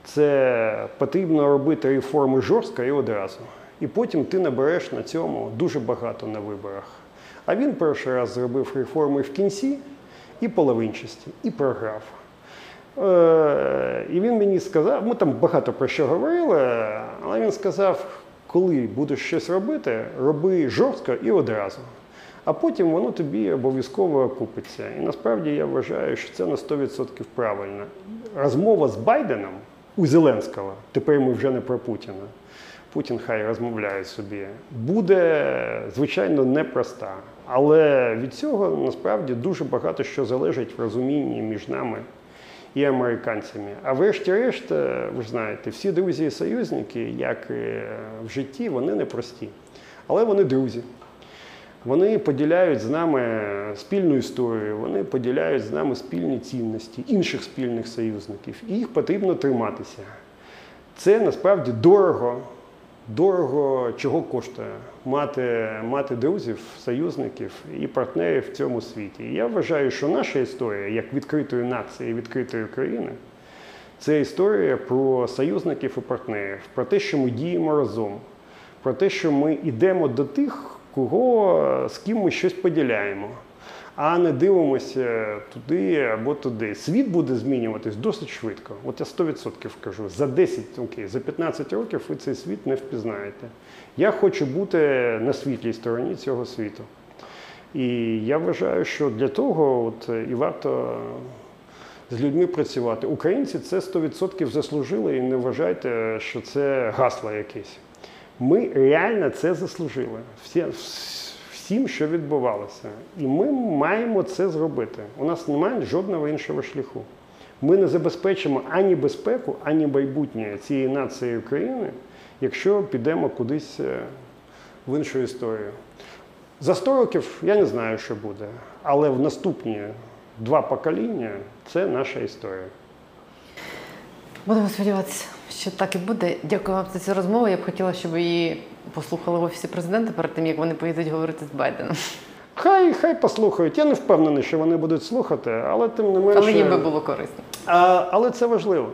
це потрібно робити реформи жорстко і одразу. І потім ти набереш на цьому дуже багато на виборах. А він перший раз зробив реформи в кінці і половинчасті, і програв. Е, І він мені сказав, ми там багато про що говорили, але він сказав, коли будеш щось робити, роби жорстко і одразу. А потім воно тобі обов'язково окупиться. І насправді я вважаю, що це на 100% правильно. Розмова з Байденом у Зеленського, тепер ми вже не про Путіна. Путін хай розмовляє собі, буде звичайно непроста. Але від цього насправді дуже багато що залежить в розумінні між нами і американцями. А врешті-решт, е, ви ж знаєте, всі друзі і союзники, як і в житті, вони непрості. Але вони друзі. Вони поділяють з нами спільну історію, вони поділяють з нами спільні цінності інших спільних союзників. І їх потрібно триматися. Це насправді дорого, дорого чого коштує мати, мати друзів, союзників і партнерів в цьому світі. І я вважаю, що наша історія як відкритої нації, відкритої країни, це історія про союзників і партнерів, про те, що ми діємо разом, про те, що ми йдемо до тих, кого з ким ми щось поділяємо. А не дивимося туди або туди. Світ буде змінюватись досить швидко. От я 100% кажу, за 10, окей, за 15 років ви цей світ не впізнаєте. Я хочу бути на світлій стороні цього світу. І я вважаю, що для того от, і варто з людьми працювати. Українці це 100% заслужили і не вважайте, що це гасло якесь. Ми реально це заслужили. Всі, всім, що відбувалося. І ми маємо це зробити. У нас немає жодного іншого шляху. Ми не забезпечимо ані безпеку, ані майбутнє цієї нації України, якщо підемо кудись е, в іншу історію. За 100 років я не знаю, що буде, але в наступні два покоління це наша історія. Будемо сподіватися, що так і буде. Дякую вам за цю розмову. Я б хотіла, щоб її послухали в офісі президента перед тим, як вони поїдуть говорити з Байденом. Хай хай послухають. Я не впевнений, що вони будуть слухати, але тим не менше. Але їм би було корисно. А, але це важливо.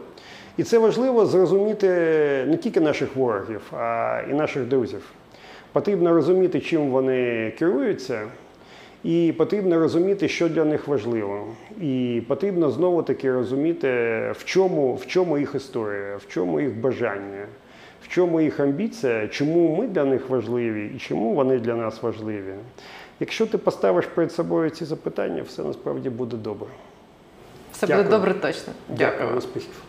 І це важливо зрозуміти не тільки наших ворогів, а і наших друзів. Потрібно розуміти, чим вони керуються, і потрібно розуміти, що для них важливо. І потрібно знову таки розуміти, в чому, в чому їх історія, в чому їх бажання, в чому їх амбіція, чому ми для них важливі і чому вони для нас важливі. Якщо ти поставиш перед собою ці запитання, все насправді буде добре. Все Дякую. буде добре точно. Дякую, успіхів.